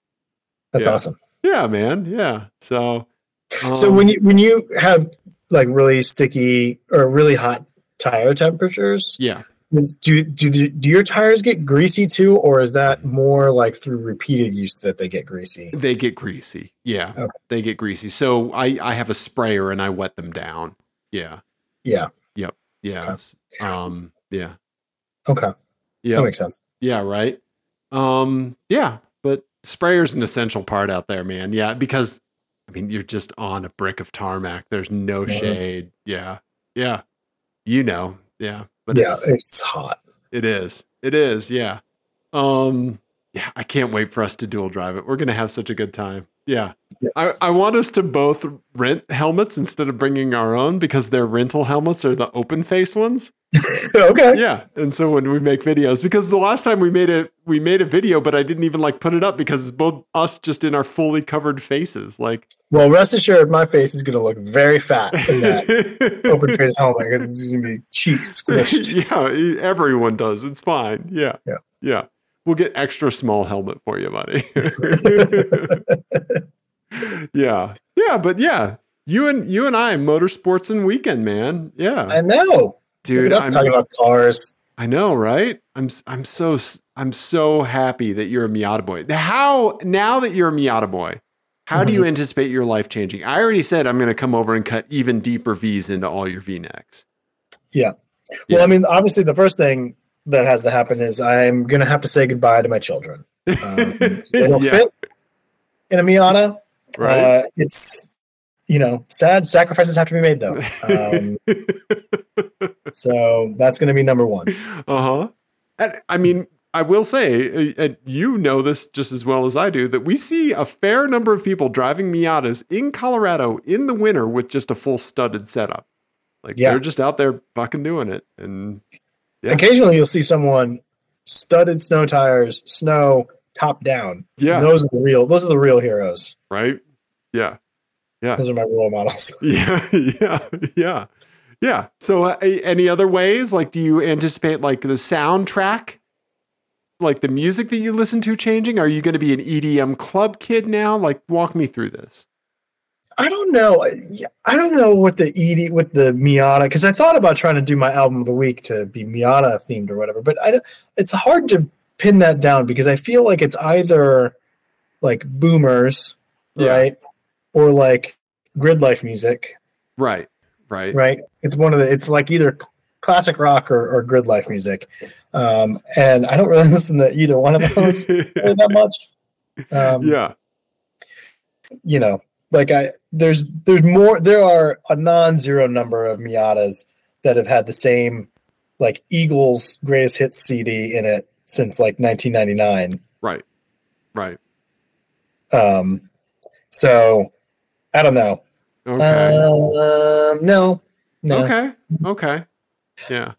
That's yeah. awesome. Yeah, man. Yeah. So so when um, you when you have like really sticky or really hot tire temperatures. Yeah. Is, do, do do your tires get greasy too, or is that more like through repeated use that they get greasy? They get greasy. Yeah, okay. they get greasy. So I I have a sprayer and I wet them down. Yeah. Yeah. Yep. Yeah. Okay. Um. Yeah. Okay. Yeah. That makes sense. Yeah, right. Um, yeah, but sprayer's an essential part out there, man. Yeah, because I mean you're just on a brick of tarmac. There's no Mhm. shade. Yeah. Yeah. You know. Yeah. But yeah, it's, it's hot. it is. It is, yeah. Um yeah, I can't wait for us to dual drive it. We're gonna have such a good time. Yeah. Yes. I, I want us to both rent helmets instead of bringing our own because their rental helmets are the open face ones. (laughs) okay. Yeah. And so when we make videos, because the last time we made it, we made a video, but I didn't even like put it up because it's both us just in our fully covered faces. Like, Well, rest assured, my face is going to look very fat in that (laughs) open face helmet because it's going to be cheeks squished. (laughs) yeah, everyone does. It's fine. Yeah. Yeah. Yeah. We'll get extra small helmet for you, buddy. (laughs) yeah. Yeah, but yeah. You and you and I, motorsports and weekend, man. Yeah. I know. Dude, I'm, talking about cars. I know, right? I'm I'm so I'm so happy that you're a Miata boy. How now that you're a Miata boy, how do you Mm-hmm. anticipate your life changing? I already said I'm going to come over and cut even deeper V's into all your V necks. Yeah. Yeah. Well, I mean, obviously, the first thing that has to happen is I'm going to have to say goodbye to my children. Um, (laughs) they don't Yeah, fit in a Miata. right. Uh, it's, you know, sad. Sacrifices have to be made, though. Um, (laughs) so that's going to be number one. uh huh. I mean, I will say, uh, and you know this just as well as I do, that we see a fair number of people driving Miatas in Colorado in the winter with just a full studded setup. Like Yeah. they're just out there fucking doing it, and Yeah. Occasionally, you'll see someone studded snow tires, snow top down. yeah, Those are the real. Those are the real heroes. right, yeah, Yeah. Those are my role models. (laughs) yeah, yeah, yeah, yeah. So, uh, any other ways? Like, do you anticipate like the soundtrack, like the music that you listen to changing? Are you going to be an EDM club kid now? Like, walk me through this. I don't know. I don't know what the ED with the Miata because I thought about trying to do my album of the week to be Miata themed or whatever, but I don't- it's hard to pin that down because I feel like it's either like boomers, Yeah. right, or like grid life music, Right, right, right? It's one of the. It's like either classic rock or, or grid life music, um, and I don't really (laughs) listen to either one of those (laughs) that much. Um, yeah, you know, like I there's there's more there are a non-zero number of Miatas that have had the same like Eagles greatest hits CD in it since like 1999. right, right. Um so I don't know. Okay, Um no. No. okay, okay. Yeah,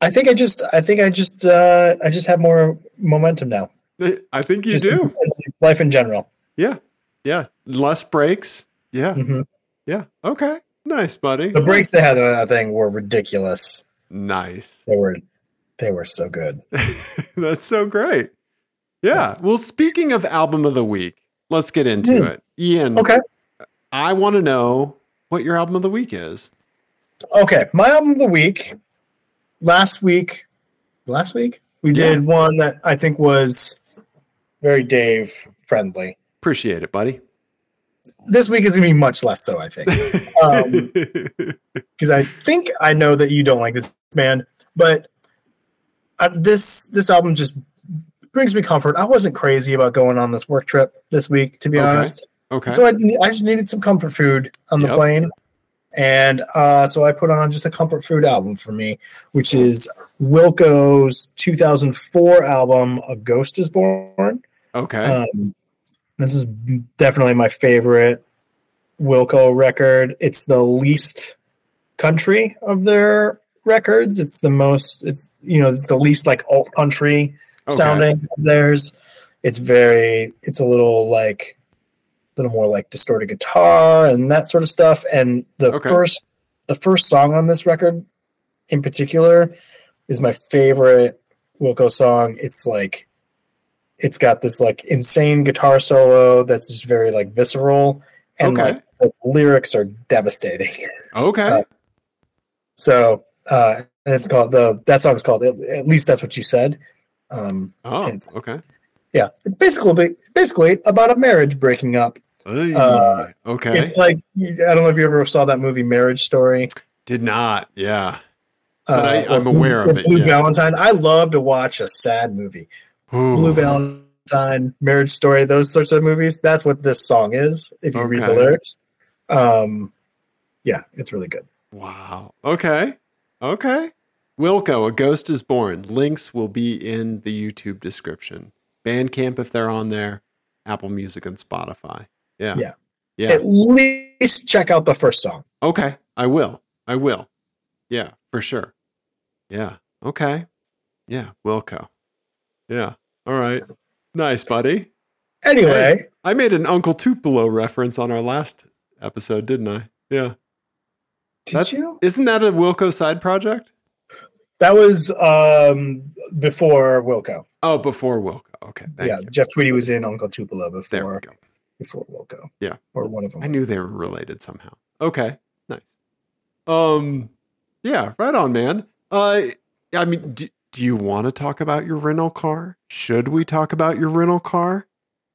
I think I just I think I just uh I just have more momentum now. I think you Just do. in life in general. Yeah, yeah. Less brakes. Yeah, Mhm. yeah. Okay, nice, buddy. The brakes they had on that thing were ridiculous. Nice. They were they were so good. (laughs) That's so great. Yeah. Well, speaking of album of the week, let's get into Hmm. it. Ian, Okay. I want to know what your album of the week is. Okay, my album of the week. Last week, last week we Yeah. did one that I think was very Dave friendly. Appreciate it, buddy. This week is gonna be much less so, I think, Um, (laughs) because I think I know that you don't like this man, but uh, this this album just brings me comfort. I wasn't crazy about going on this work trip this week, to be Okay. honest. okay. So I, I just needed some comfort food on the Yep. plane. And uh, so I put on just a comfort food album for me, which is Wilco's 2004 album, A Ghost is Born. okay. Um, this is definitely my favorite Wilco record. It's the least country of their records. It's the most, it's, you know, it's the least like alt country okay. sounding of theirs. It's very, it's a little like, a little more like distorted guitar and that sort of stuff. And the Okay. first, the first song on this record, in particular, is my favorite Wilco song. It's like, it's got this like insane guitar solo that's just very like visceral, and Okay. like the lyrics are devastating. Okay. uh, So, uh, and it's called the that song's called at least that's what you said. Um, oh, it's- okay. yeah, it's basically basically about a marriage breaking up. Uh, okay. It's like I don't know if you ever saw that movie Marriage Story. Did not. Yeah. But I, i'm aware of it, Blue yeah. Valentine. I love to watch a sad movie. Blue Ooh. Valentine, Marriage Story, those sorts of movies. That's what this song is. If you read the lyrics, um, yeah, it's really good. Wow. Okay. Okay. Wilco, A Ghost is Born. Links will be in the YouTube description. Bandcamp if they're on there, Apple Music and Spotify. Yeah. Yeah. Yeah. At least check out the first song. Okay. I will. I will. Yeah, for sure. Yeah. Okay. Yeah. Wilco. Yeah. All right. Nice, buddy. Anyway, I made an Uncle Tupelo reference on our last episode, didn't I? Yeah. did That's you? isn't that a Wilco side project? That was um, before Wilco. Oh, before Wilco. Okay. Thank yeah, you. Jeff Tweedy was in Uncle Tupelo before before Wilco. Yeah. or one of them. I knew they were related somehow. Okay, nice. Um, yeah, right on, man. Uh, I mean, do, do you want to talk about your rental car? Should we talk about your rental car?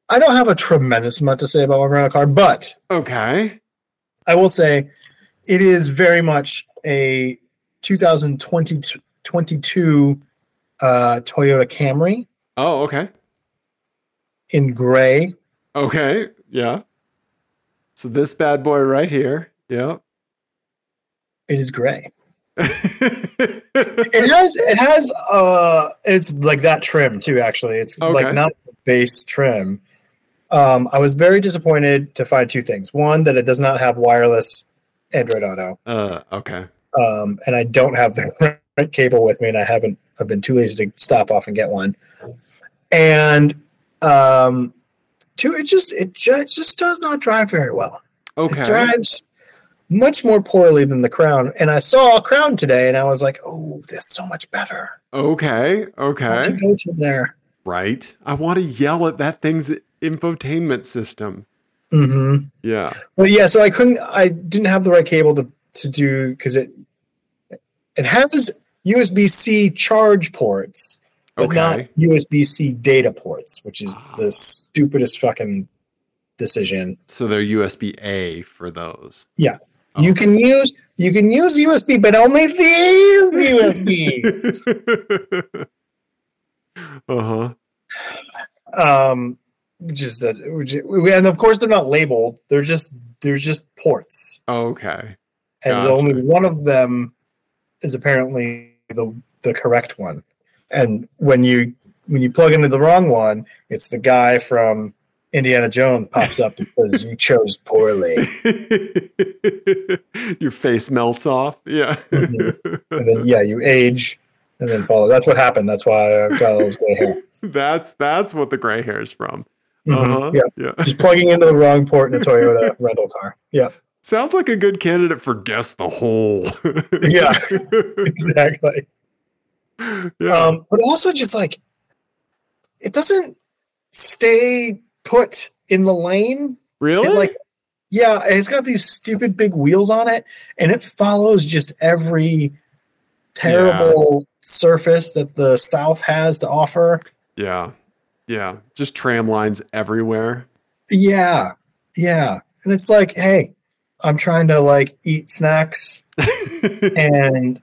I don't have a tremendous amount to say about my rental car, but Okay. I will say it is very much a 2022 uh, Toyota Camry Oh, okay. in gray. Okay. Yeah. So this bad boy right here. Yeah. It is gray. It has it has uh it's like that trim too actually. It's Okay. like not base trim. Um I was very disappointed to find two things. One that it does not have wireless Android Auto. uh, okay. um, and I don't have the (laughs) right cable with me, and I haven't. I've been too lazy to stop off and get one. And um, two, it just it just, just does not drive very well. It Okay. drives much more poorly than the Crown. And I saw a Crown today, and I was like, "Oh, that's so much better." Okay. I want to Okay. go to there. Right. I want to yell at that thing's infotainment system. Mm-hmm. Yeah. Well, yeah. So I couldn't. I didn't have the right cable to to do because it it has USB C charge ports, but not USB C data ports, which is Ah. the stupidest fucking decision. So they're USB A for those. Yeah. Oh. You can use you can use USB, but only these USBs. (laughs) uh huh. um, just that, and of course they're not labeled. They're just they're just ports, Okay. and Gotcha. only one of them is apparently the the correct one. And when you when you plug into the wrong one, it's the guy from Indiana Jones pops up and says you chose poorly. (laughs) Your face melts off. Yeah. Mhm. And then yeah, you age and then follow. That's what happened. That's why I got all this gray hair. (laughs) that's that's what the gray hair is from. Mhm. Uh-huh. Yeah, Yeah. just plugging into the wrong port in a Toyota (laughs) rental car. Yeah, Sounds like a good candidate for guess the hole. Yeah. exactly. yeah. Um, but also just like it doesn't stay put in the lane. really? Like yeah, it's got these stupid big wheels on it, and it follows just every terrible surface that the South has to offer. yeah. Yeah. Just tram lines everywhere. Yeah, yeah, and it's like, hey, I'm trying to like eat snacks (laughs) and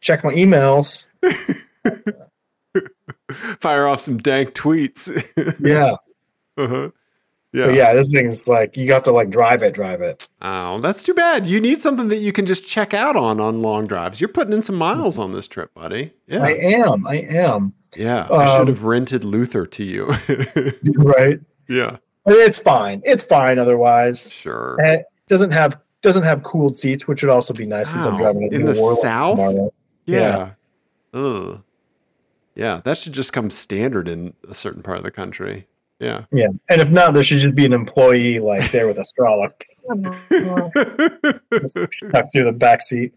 check my emails. (laughs) Fire off some dank tweets. Yeah, uh-huh. but yeah, this thing's like you have to like drive it, drive it. Oh, that's too bad. You need something that you can just check out on on long drives. You're putting in some miles on this trip, buddy. Yeah. I am, I am. yeah. I should Um, have rented Luther to you. (laughs) (laughs) Right. yeah. It's fine. It's fine otherwise. Sure. And it doesn't have doesn't have cooled seats, which would also be nice Wow. driving it In New the South? tomorrow. Yeah. Ugh. Yeah. That should just come standard in a certain part of the country. Yeah. Yeah. And if not, there should just be an employee like there with a straw like (laughs) stuck through the back seat.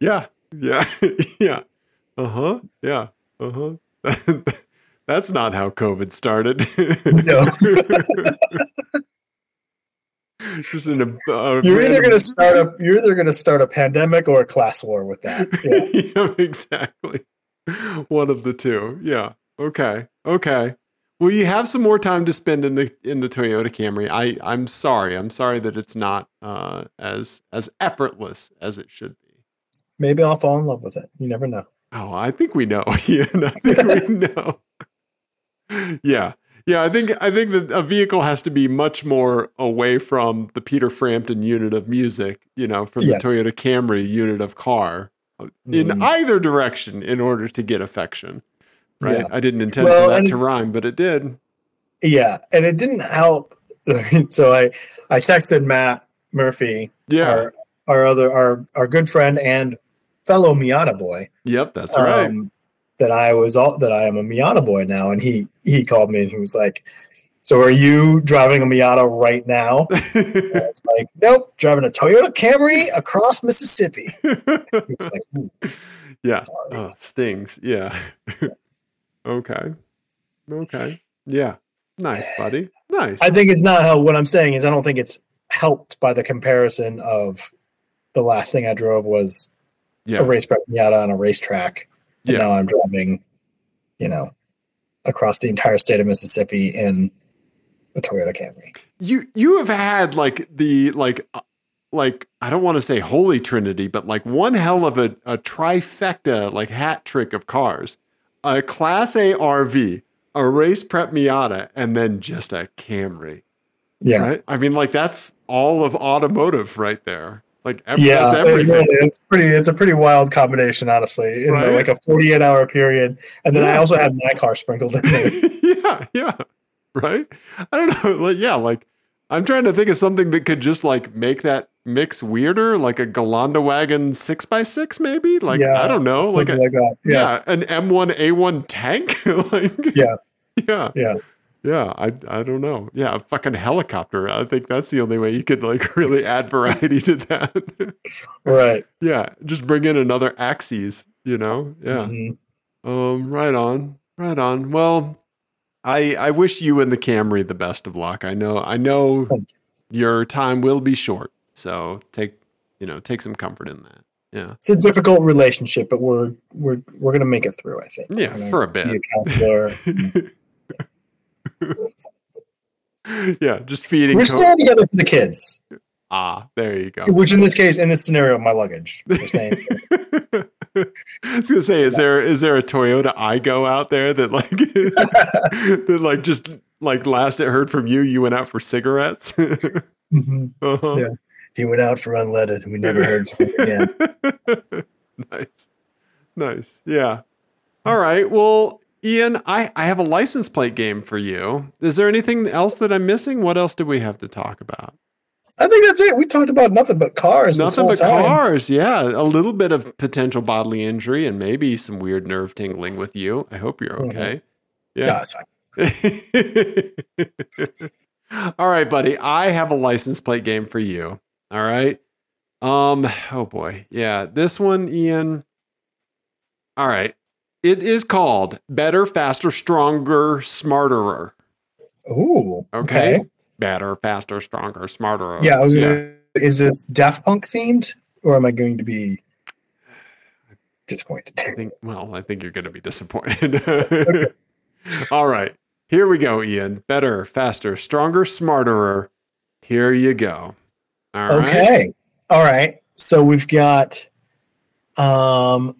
yeah. Yeah. (laughs) yeah. Uh huh. Yeah. Uh huh. (laughs) That's not how COVID started. No. Just in a, a You're either gonna start a you're either gonna start a pandemic or a class war with that. Yeah. yeah, exactly. One of the two. Yeah. Okay. Okay. Well, you have some more time to spend in the in the Toyota Camry. I I'm sorry. I'm sorry that it's not uh, as as effortless as it should be. maybe I'll fall in love with it. You never know. Oh, I think we know. (laughs) yeah, I think we (laughs) know. yeah. Yeah, I think I think that a vehicle has to be much more away from the Peter Frampton unit of music, you know, from Yes. the Toyota Camry unit of car, in Mhm. either direction, in order to get affection. Right? Yeah. I didn't intend Well, for that and- to rhyme, but it did. Yeah, and it didn't help. (laughs) so I I texted Matt Murphy, Yeah. our our other our our good friend and fellow Miata boy. yep, that's right. um, that I was all that I am a Miata boy now, and he he called me and he was like, "So are you driving a Miata right now?" And (laughs) I was like, "Nope, driving a Toyota Camry across Mississippi." (laughs) Like, yeah. Oh, stings. Yeah. Okay. Okay. Yeah. Nice, buddy. Nice. I think it's not how. What I'm saying is, I don't think it's helped by the comparison of the last thing I drove was yeah. a race prep Miata on a racetrack, and Yeah. now I'm driving, you know, across the entire state of Mississippi in a Toyota Camry. you you have had like the like uh, like I don't want to say holy trinity, but like one hell of a, a trifecta like hat trick of cars. A class A RV, a race prep Miata, and then just a Camry. Yeah. Right? I mean, like that's all of automotive right there. Like ev- yeah, that's it really- it's pretty. It's a pretty wild combination, honestly. In Right. like a forty-eight hour period, and then I also had my car sprinkled in there. (laughs) yeah, yeah. Right? I don't know. Like, yeah, like I'm trying to think of something that could just like make that mix weirder, like a Geländewagen six by six, maybe? Like Yeah, I don't know. Like a, like. Yeah, yeah. an M1A1 tank. (laughs) like Yeah. Yeah. Yeah. Yeah. I I don't know. Yeah, a fucking helicopter. I think that's the only way you could like (laughs) really add variety to that. (laughs) right. yeah. Just bring in another axes, you know? Yeah. Mhm. Um, right on, right on. Well, I I wish you and the Camry the best of luck. I know I know Thank your time will be short, so take you know take some comfort in that. Yeah, It's a difficult relationship, but we're we're we're gonna make it through. I think. Yeah, for a bit. A (laughs) yeah. Just feeding. we're co- staying together for the kids, ah, there you go. which in this case, in this scenario, my luggage. (laughs) I was gonna say, is there is there a Toyota Igo out there that like (laughs) that like just like last it heard from you, you went out for cigarettes? Mhm. (laughs) uh-huh. Yeah. He went out for unleaded, and we never heard from him again. (laughs) nice. Nice. Yeah. All right. Well, Ian, I, I have a license plate game for you. Is there anything else that I'm missing? What else do we have to talk about? I think that's it. We talked about nothing but cars. Nothing but time. cars. Yeah. A little bit of potential bodily injury and maybe some weird nerve tingling with you. I hope you're Mhm. okay. Yeah, Yeah. it's fine. (laughs) All right, buddy. I have a license plate game for you. All right. Um, oh boy. Yeah, this one, Ian. All right. It is called Better, Faster, Stronger, Smarterer. Ooh. Okay. Better, faster, stronger, smarterer. Yeah, gonna, is this Daft Punk themed, or am I going to be disappointed? I think, well, I think you're going to be disappointed. (laughs) All right. Here we go, Ian. Better, faster, stronger, smarterer. Here you go. All right. okay. All right. So we've got um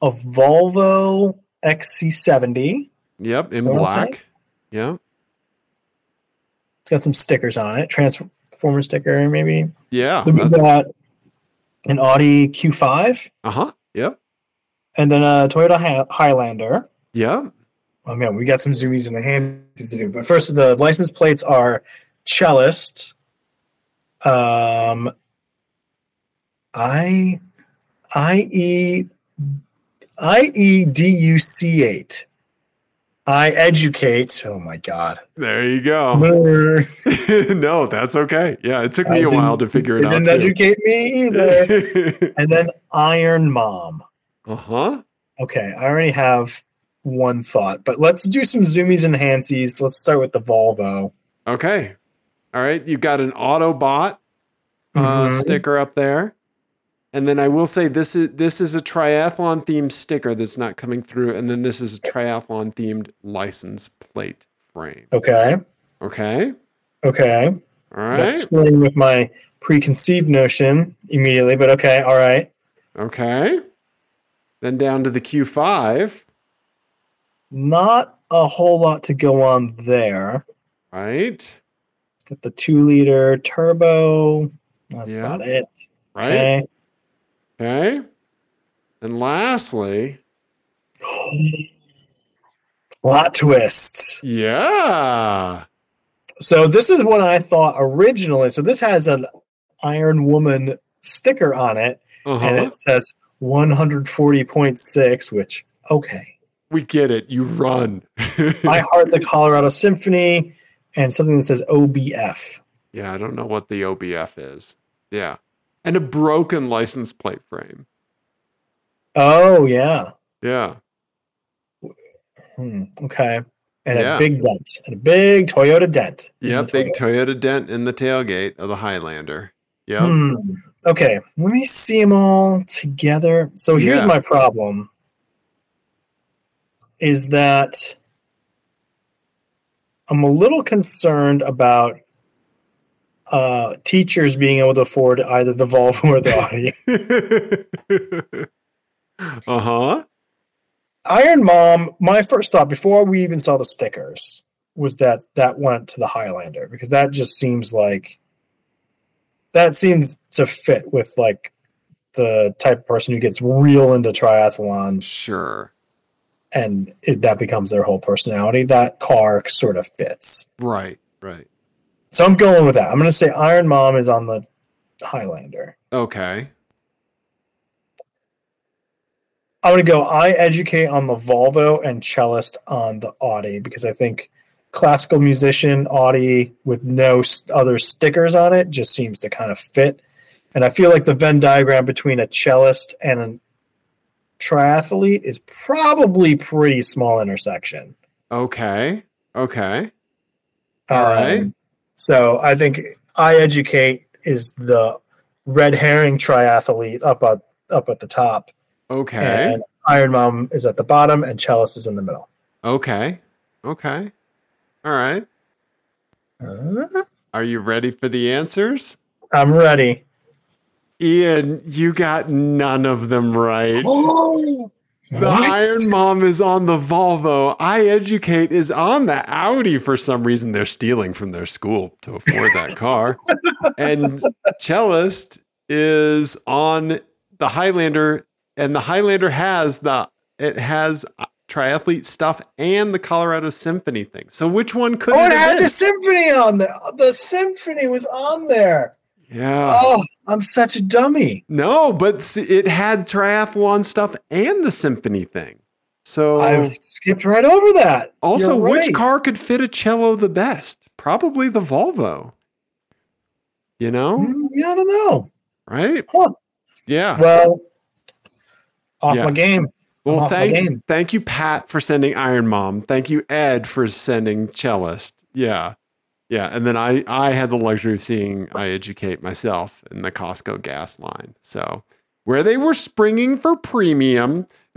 a Volvo XC70. Yep, in Know what I'm saying? black. Yep. It's got some stickers on it, transformer sticker maybe. Yeah. Then we've got an Audi Q5 Uh huh. Yep. and then a Toyota Highlander. Yep. Oh man, we got some zoomies in the hand to do. But first, the license plates are cellist. Um, I, I e, I e d u c eight. I educate. Oh my god. There you go. (laughs) No, that's okay. Yeah, it took me I a while to figure it out didn't too. educate me either. (laughs) and then Iron Mom. uh huh. Okay, I already have one thought, but let's do some zoomies and handsies. Let's start with the Volvo. Okay. All right. You've got an Autobot uh, Mhm. sticker up there, and then I will say this is this is a triathlon themed sticker that's not coming through, and then this is a triathlon themed license plate frame. Okay. Okay. Okay. All right. That's splitting with my preconceived notion immediately, but okay, all right. Okay. Then down to the Q5. Not a whole lot to go on there. Right. Got the two liter turbo. That's Yeah. about it. Right. Okay. Okay. And lastly, Plot twist. yeah. So this is what I thought originally. So this has an Iron Woman sticker on it, and Uh-huh. it says 140.6, which okay. We get it. You run. (laughs) I heart the Colorado Symphony, and something that says OBF. yeah, I don't know what the OBF is. Yeah. And a broken license plate frame. Oh yeah. Yeah. Hmm, okay. And Yeah. a big dent. And a big Toyota dent. Yeah, big Toyota. Toyota dent in the tailgate of the Highlander. Yeah. Hmm. Okay, let me see them all together. So here's Yeah. my problem: is that I'm a little concerned about uh, teachers being able to afford either the Volvo or the Audi. (laughs) uh huh. Iron Mom. My first thought before we even saw the stickers was that that went to the Highlander because that just seems like that seems to fit with like the type of person who gets real into triathlons Sure. and is, that becomes their whole personality. That car sort of fits. Right. Right. So I'm going with that. I'm going to say Iron Mom is on the Highlander. Okay. I'm going to go I educate on the Volvo and cellist on the Audi because I think classical musician Audi with no other stickers on it just seems to kind of fit. And I feel like the Venn diagram between a cellist and a triathlete is probably pretty small intersection. Okay. Okay. Um, All right. So I think I educate is the red herring triathlete up at up at the top, Okay. and Iron Mom is at the bottom, and Chalice is in the middle. Okay. Okay. All right. Uh, Are you ready for the answers? I'm ready. Ian, you got none of them right. Oh, The Iron Mom is on the Volvo. I Educate is on the Audi for some reason. They're stealing from their school to afford that car. (laughs) and Cellist is on the Highlander, and the Highlander has the it has uh, triathlete stuff and the Colorado Symphony thing. So which one could Oh, it it have had been? the symphony on there. The symphony was on there. Yeah. Oh, I'm such a dummy. No, but it had triathlon stuff and the symphony thing. So I skipped right over that. also, You're which car could fit a cello the best? Probably the Volvo. You know, Mm, Yeah, I don't know. right? Huh. Yeah. Well, off Yeah. my game. Well, thank thank you, Pat, for sending Iron Mom. Thank you, Ed, for sending Cellist. Yeah. Yeah. And then I I had the luxury of seeing I educate myself in the Costco gas line. So where they were springing for premium. (laughs)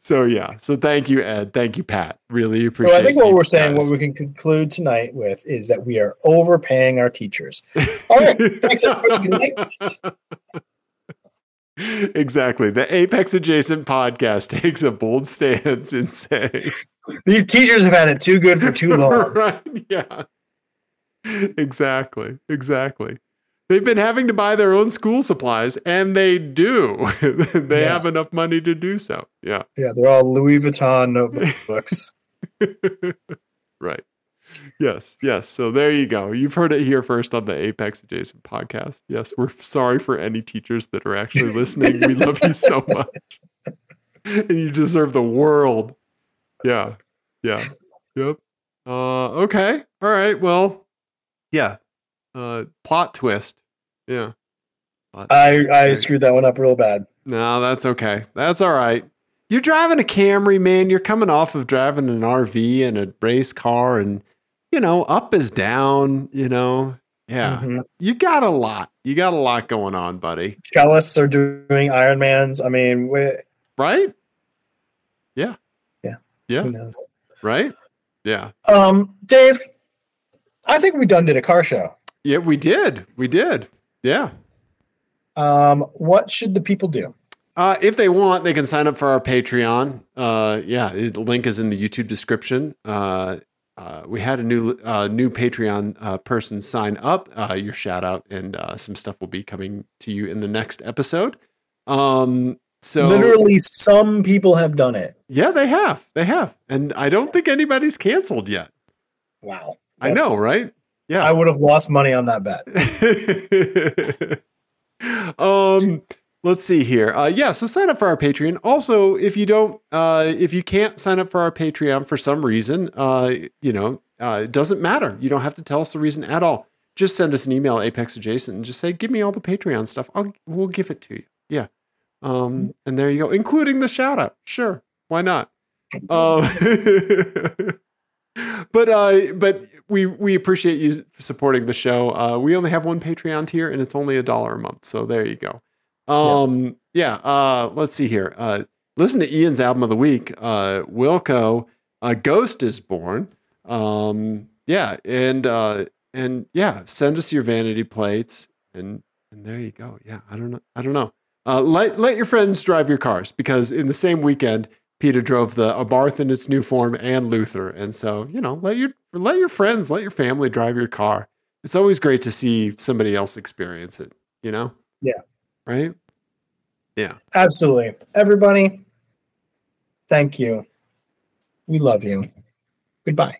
so yeah. So thank you, Ed. Thank you, Pat. Really appreciate So I think what we're saying, guys. what we can conclude tonight with, is that we are overpaying our teachers. All right, thanks everybody. (laughs) exactly. The Apex Adjacent podcast takes a bold stance in saying These teachers have had it too good for too (laughs) long. right. Yeah. Exactly. Exactly. They've been having to buy their own school supplies, and they do. (laughs) they Yeah. have enough money to do so. Yeah. Yeah, they're all Louis Vuitton notebooks. (laughs) Right. Yes. Yes. So there you go. You've heard it here first on the Apex Adjacent podcast. Yes. We're sorry for any teachers that are actually listening. we love you so (laughs) much. and you deserve the world. Yeah. Yeah. Yep. Uh, okay. All right. Well, yeah. Uh, plot twist. Yeah. Plot I, I screwed that one up real bad. no, that's okay. That's all right. You're driving a Camry, man. You're coming off of driving an RV and a race car, and you know, up is down. You know, yeah. Mhm. You got a lot. You got a lot going on, buddy. Cellists are doing Ironmans. I mean, we, Right? Yeah. Yeah. Yeah. who knows? Right. Yeah. Um, Dave, I think we done did a car show. Yeah. We did. We did. Yeah. Um, what should the people do? Uh, if they want, they can sign up for our Patreon. Uh, yeah, the link is in the YouTube description. Uh, uh, we had a new uh, new Patreon uh, person sign up. Uh, your shout out and uh, some stuff will be coming to you in the next episode. Um, so Literally, some people have done it. yeah, they have, they have, and I don't think anybody's canceled yet. Wow. I know, right? Yeah, I would have lost money on that bet. (laughs) um let's see here. Uh yeah so sign up for our patreon. Also if you don't uh if you can't sign up for our patreon for some reason uh you know uh it doesn't matter. You don't have to tell us the reason at all. Just send us an email apex adjacent and just say give me all the patreon stuff. I'll we'll give it to you. Yeah. Um and there you go including the shout out. Sure. Why not? Uh, (laughs) but uh, but we we appreciate you supporting the show. Uh, we only have one Patreon tier, and it's only a dollar a month. So there you go. Um, yeah. uh, let's see here. Uh, listen to Ian's album of the week. Uh, Wilco, "A Ghost is born. Um, yeah, and uh, and yeah, send us your vanity plates, and and there you go. Yeah, I don't know. I don't know. Uh, let let your friends drive your cars because in the same weekend. Peter drove the Abarth in its new form and Luther, and so you know, let your let your friends, let your family drive your car. It's always great to see somebody else experience it. You know? Yeah. Right. Yeah. Absolutely. Everybody, thank you. We love you. Goodbye.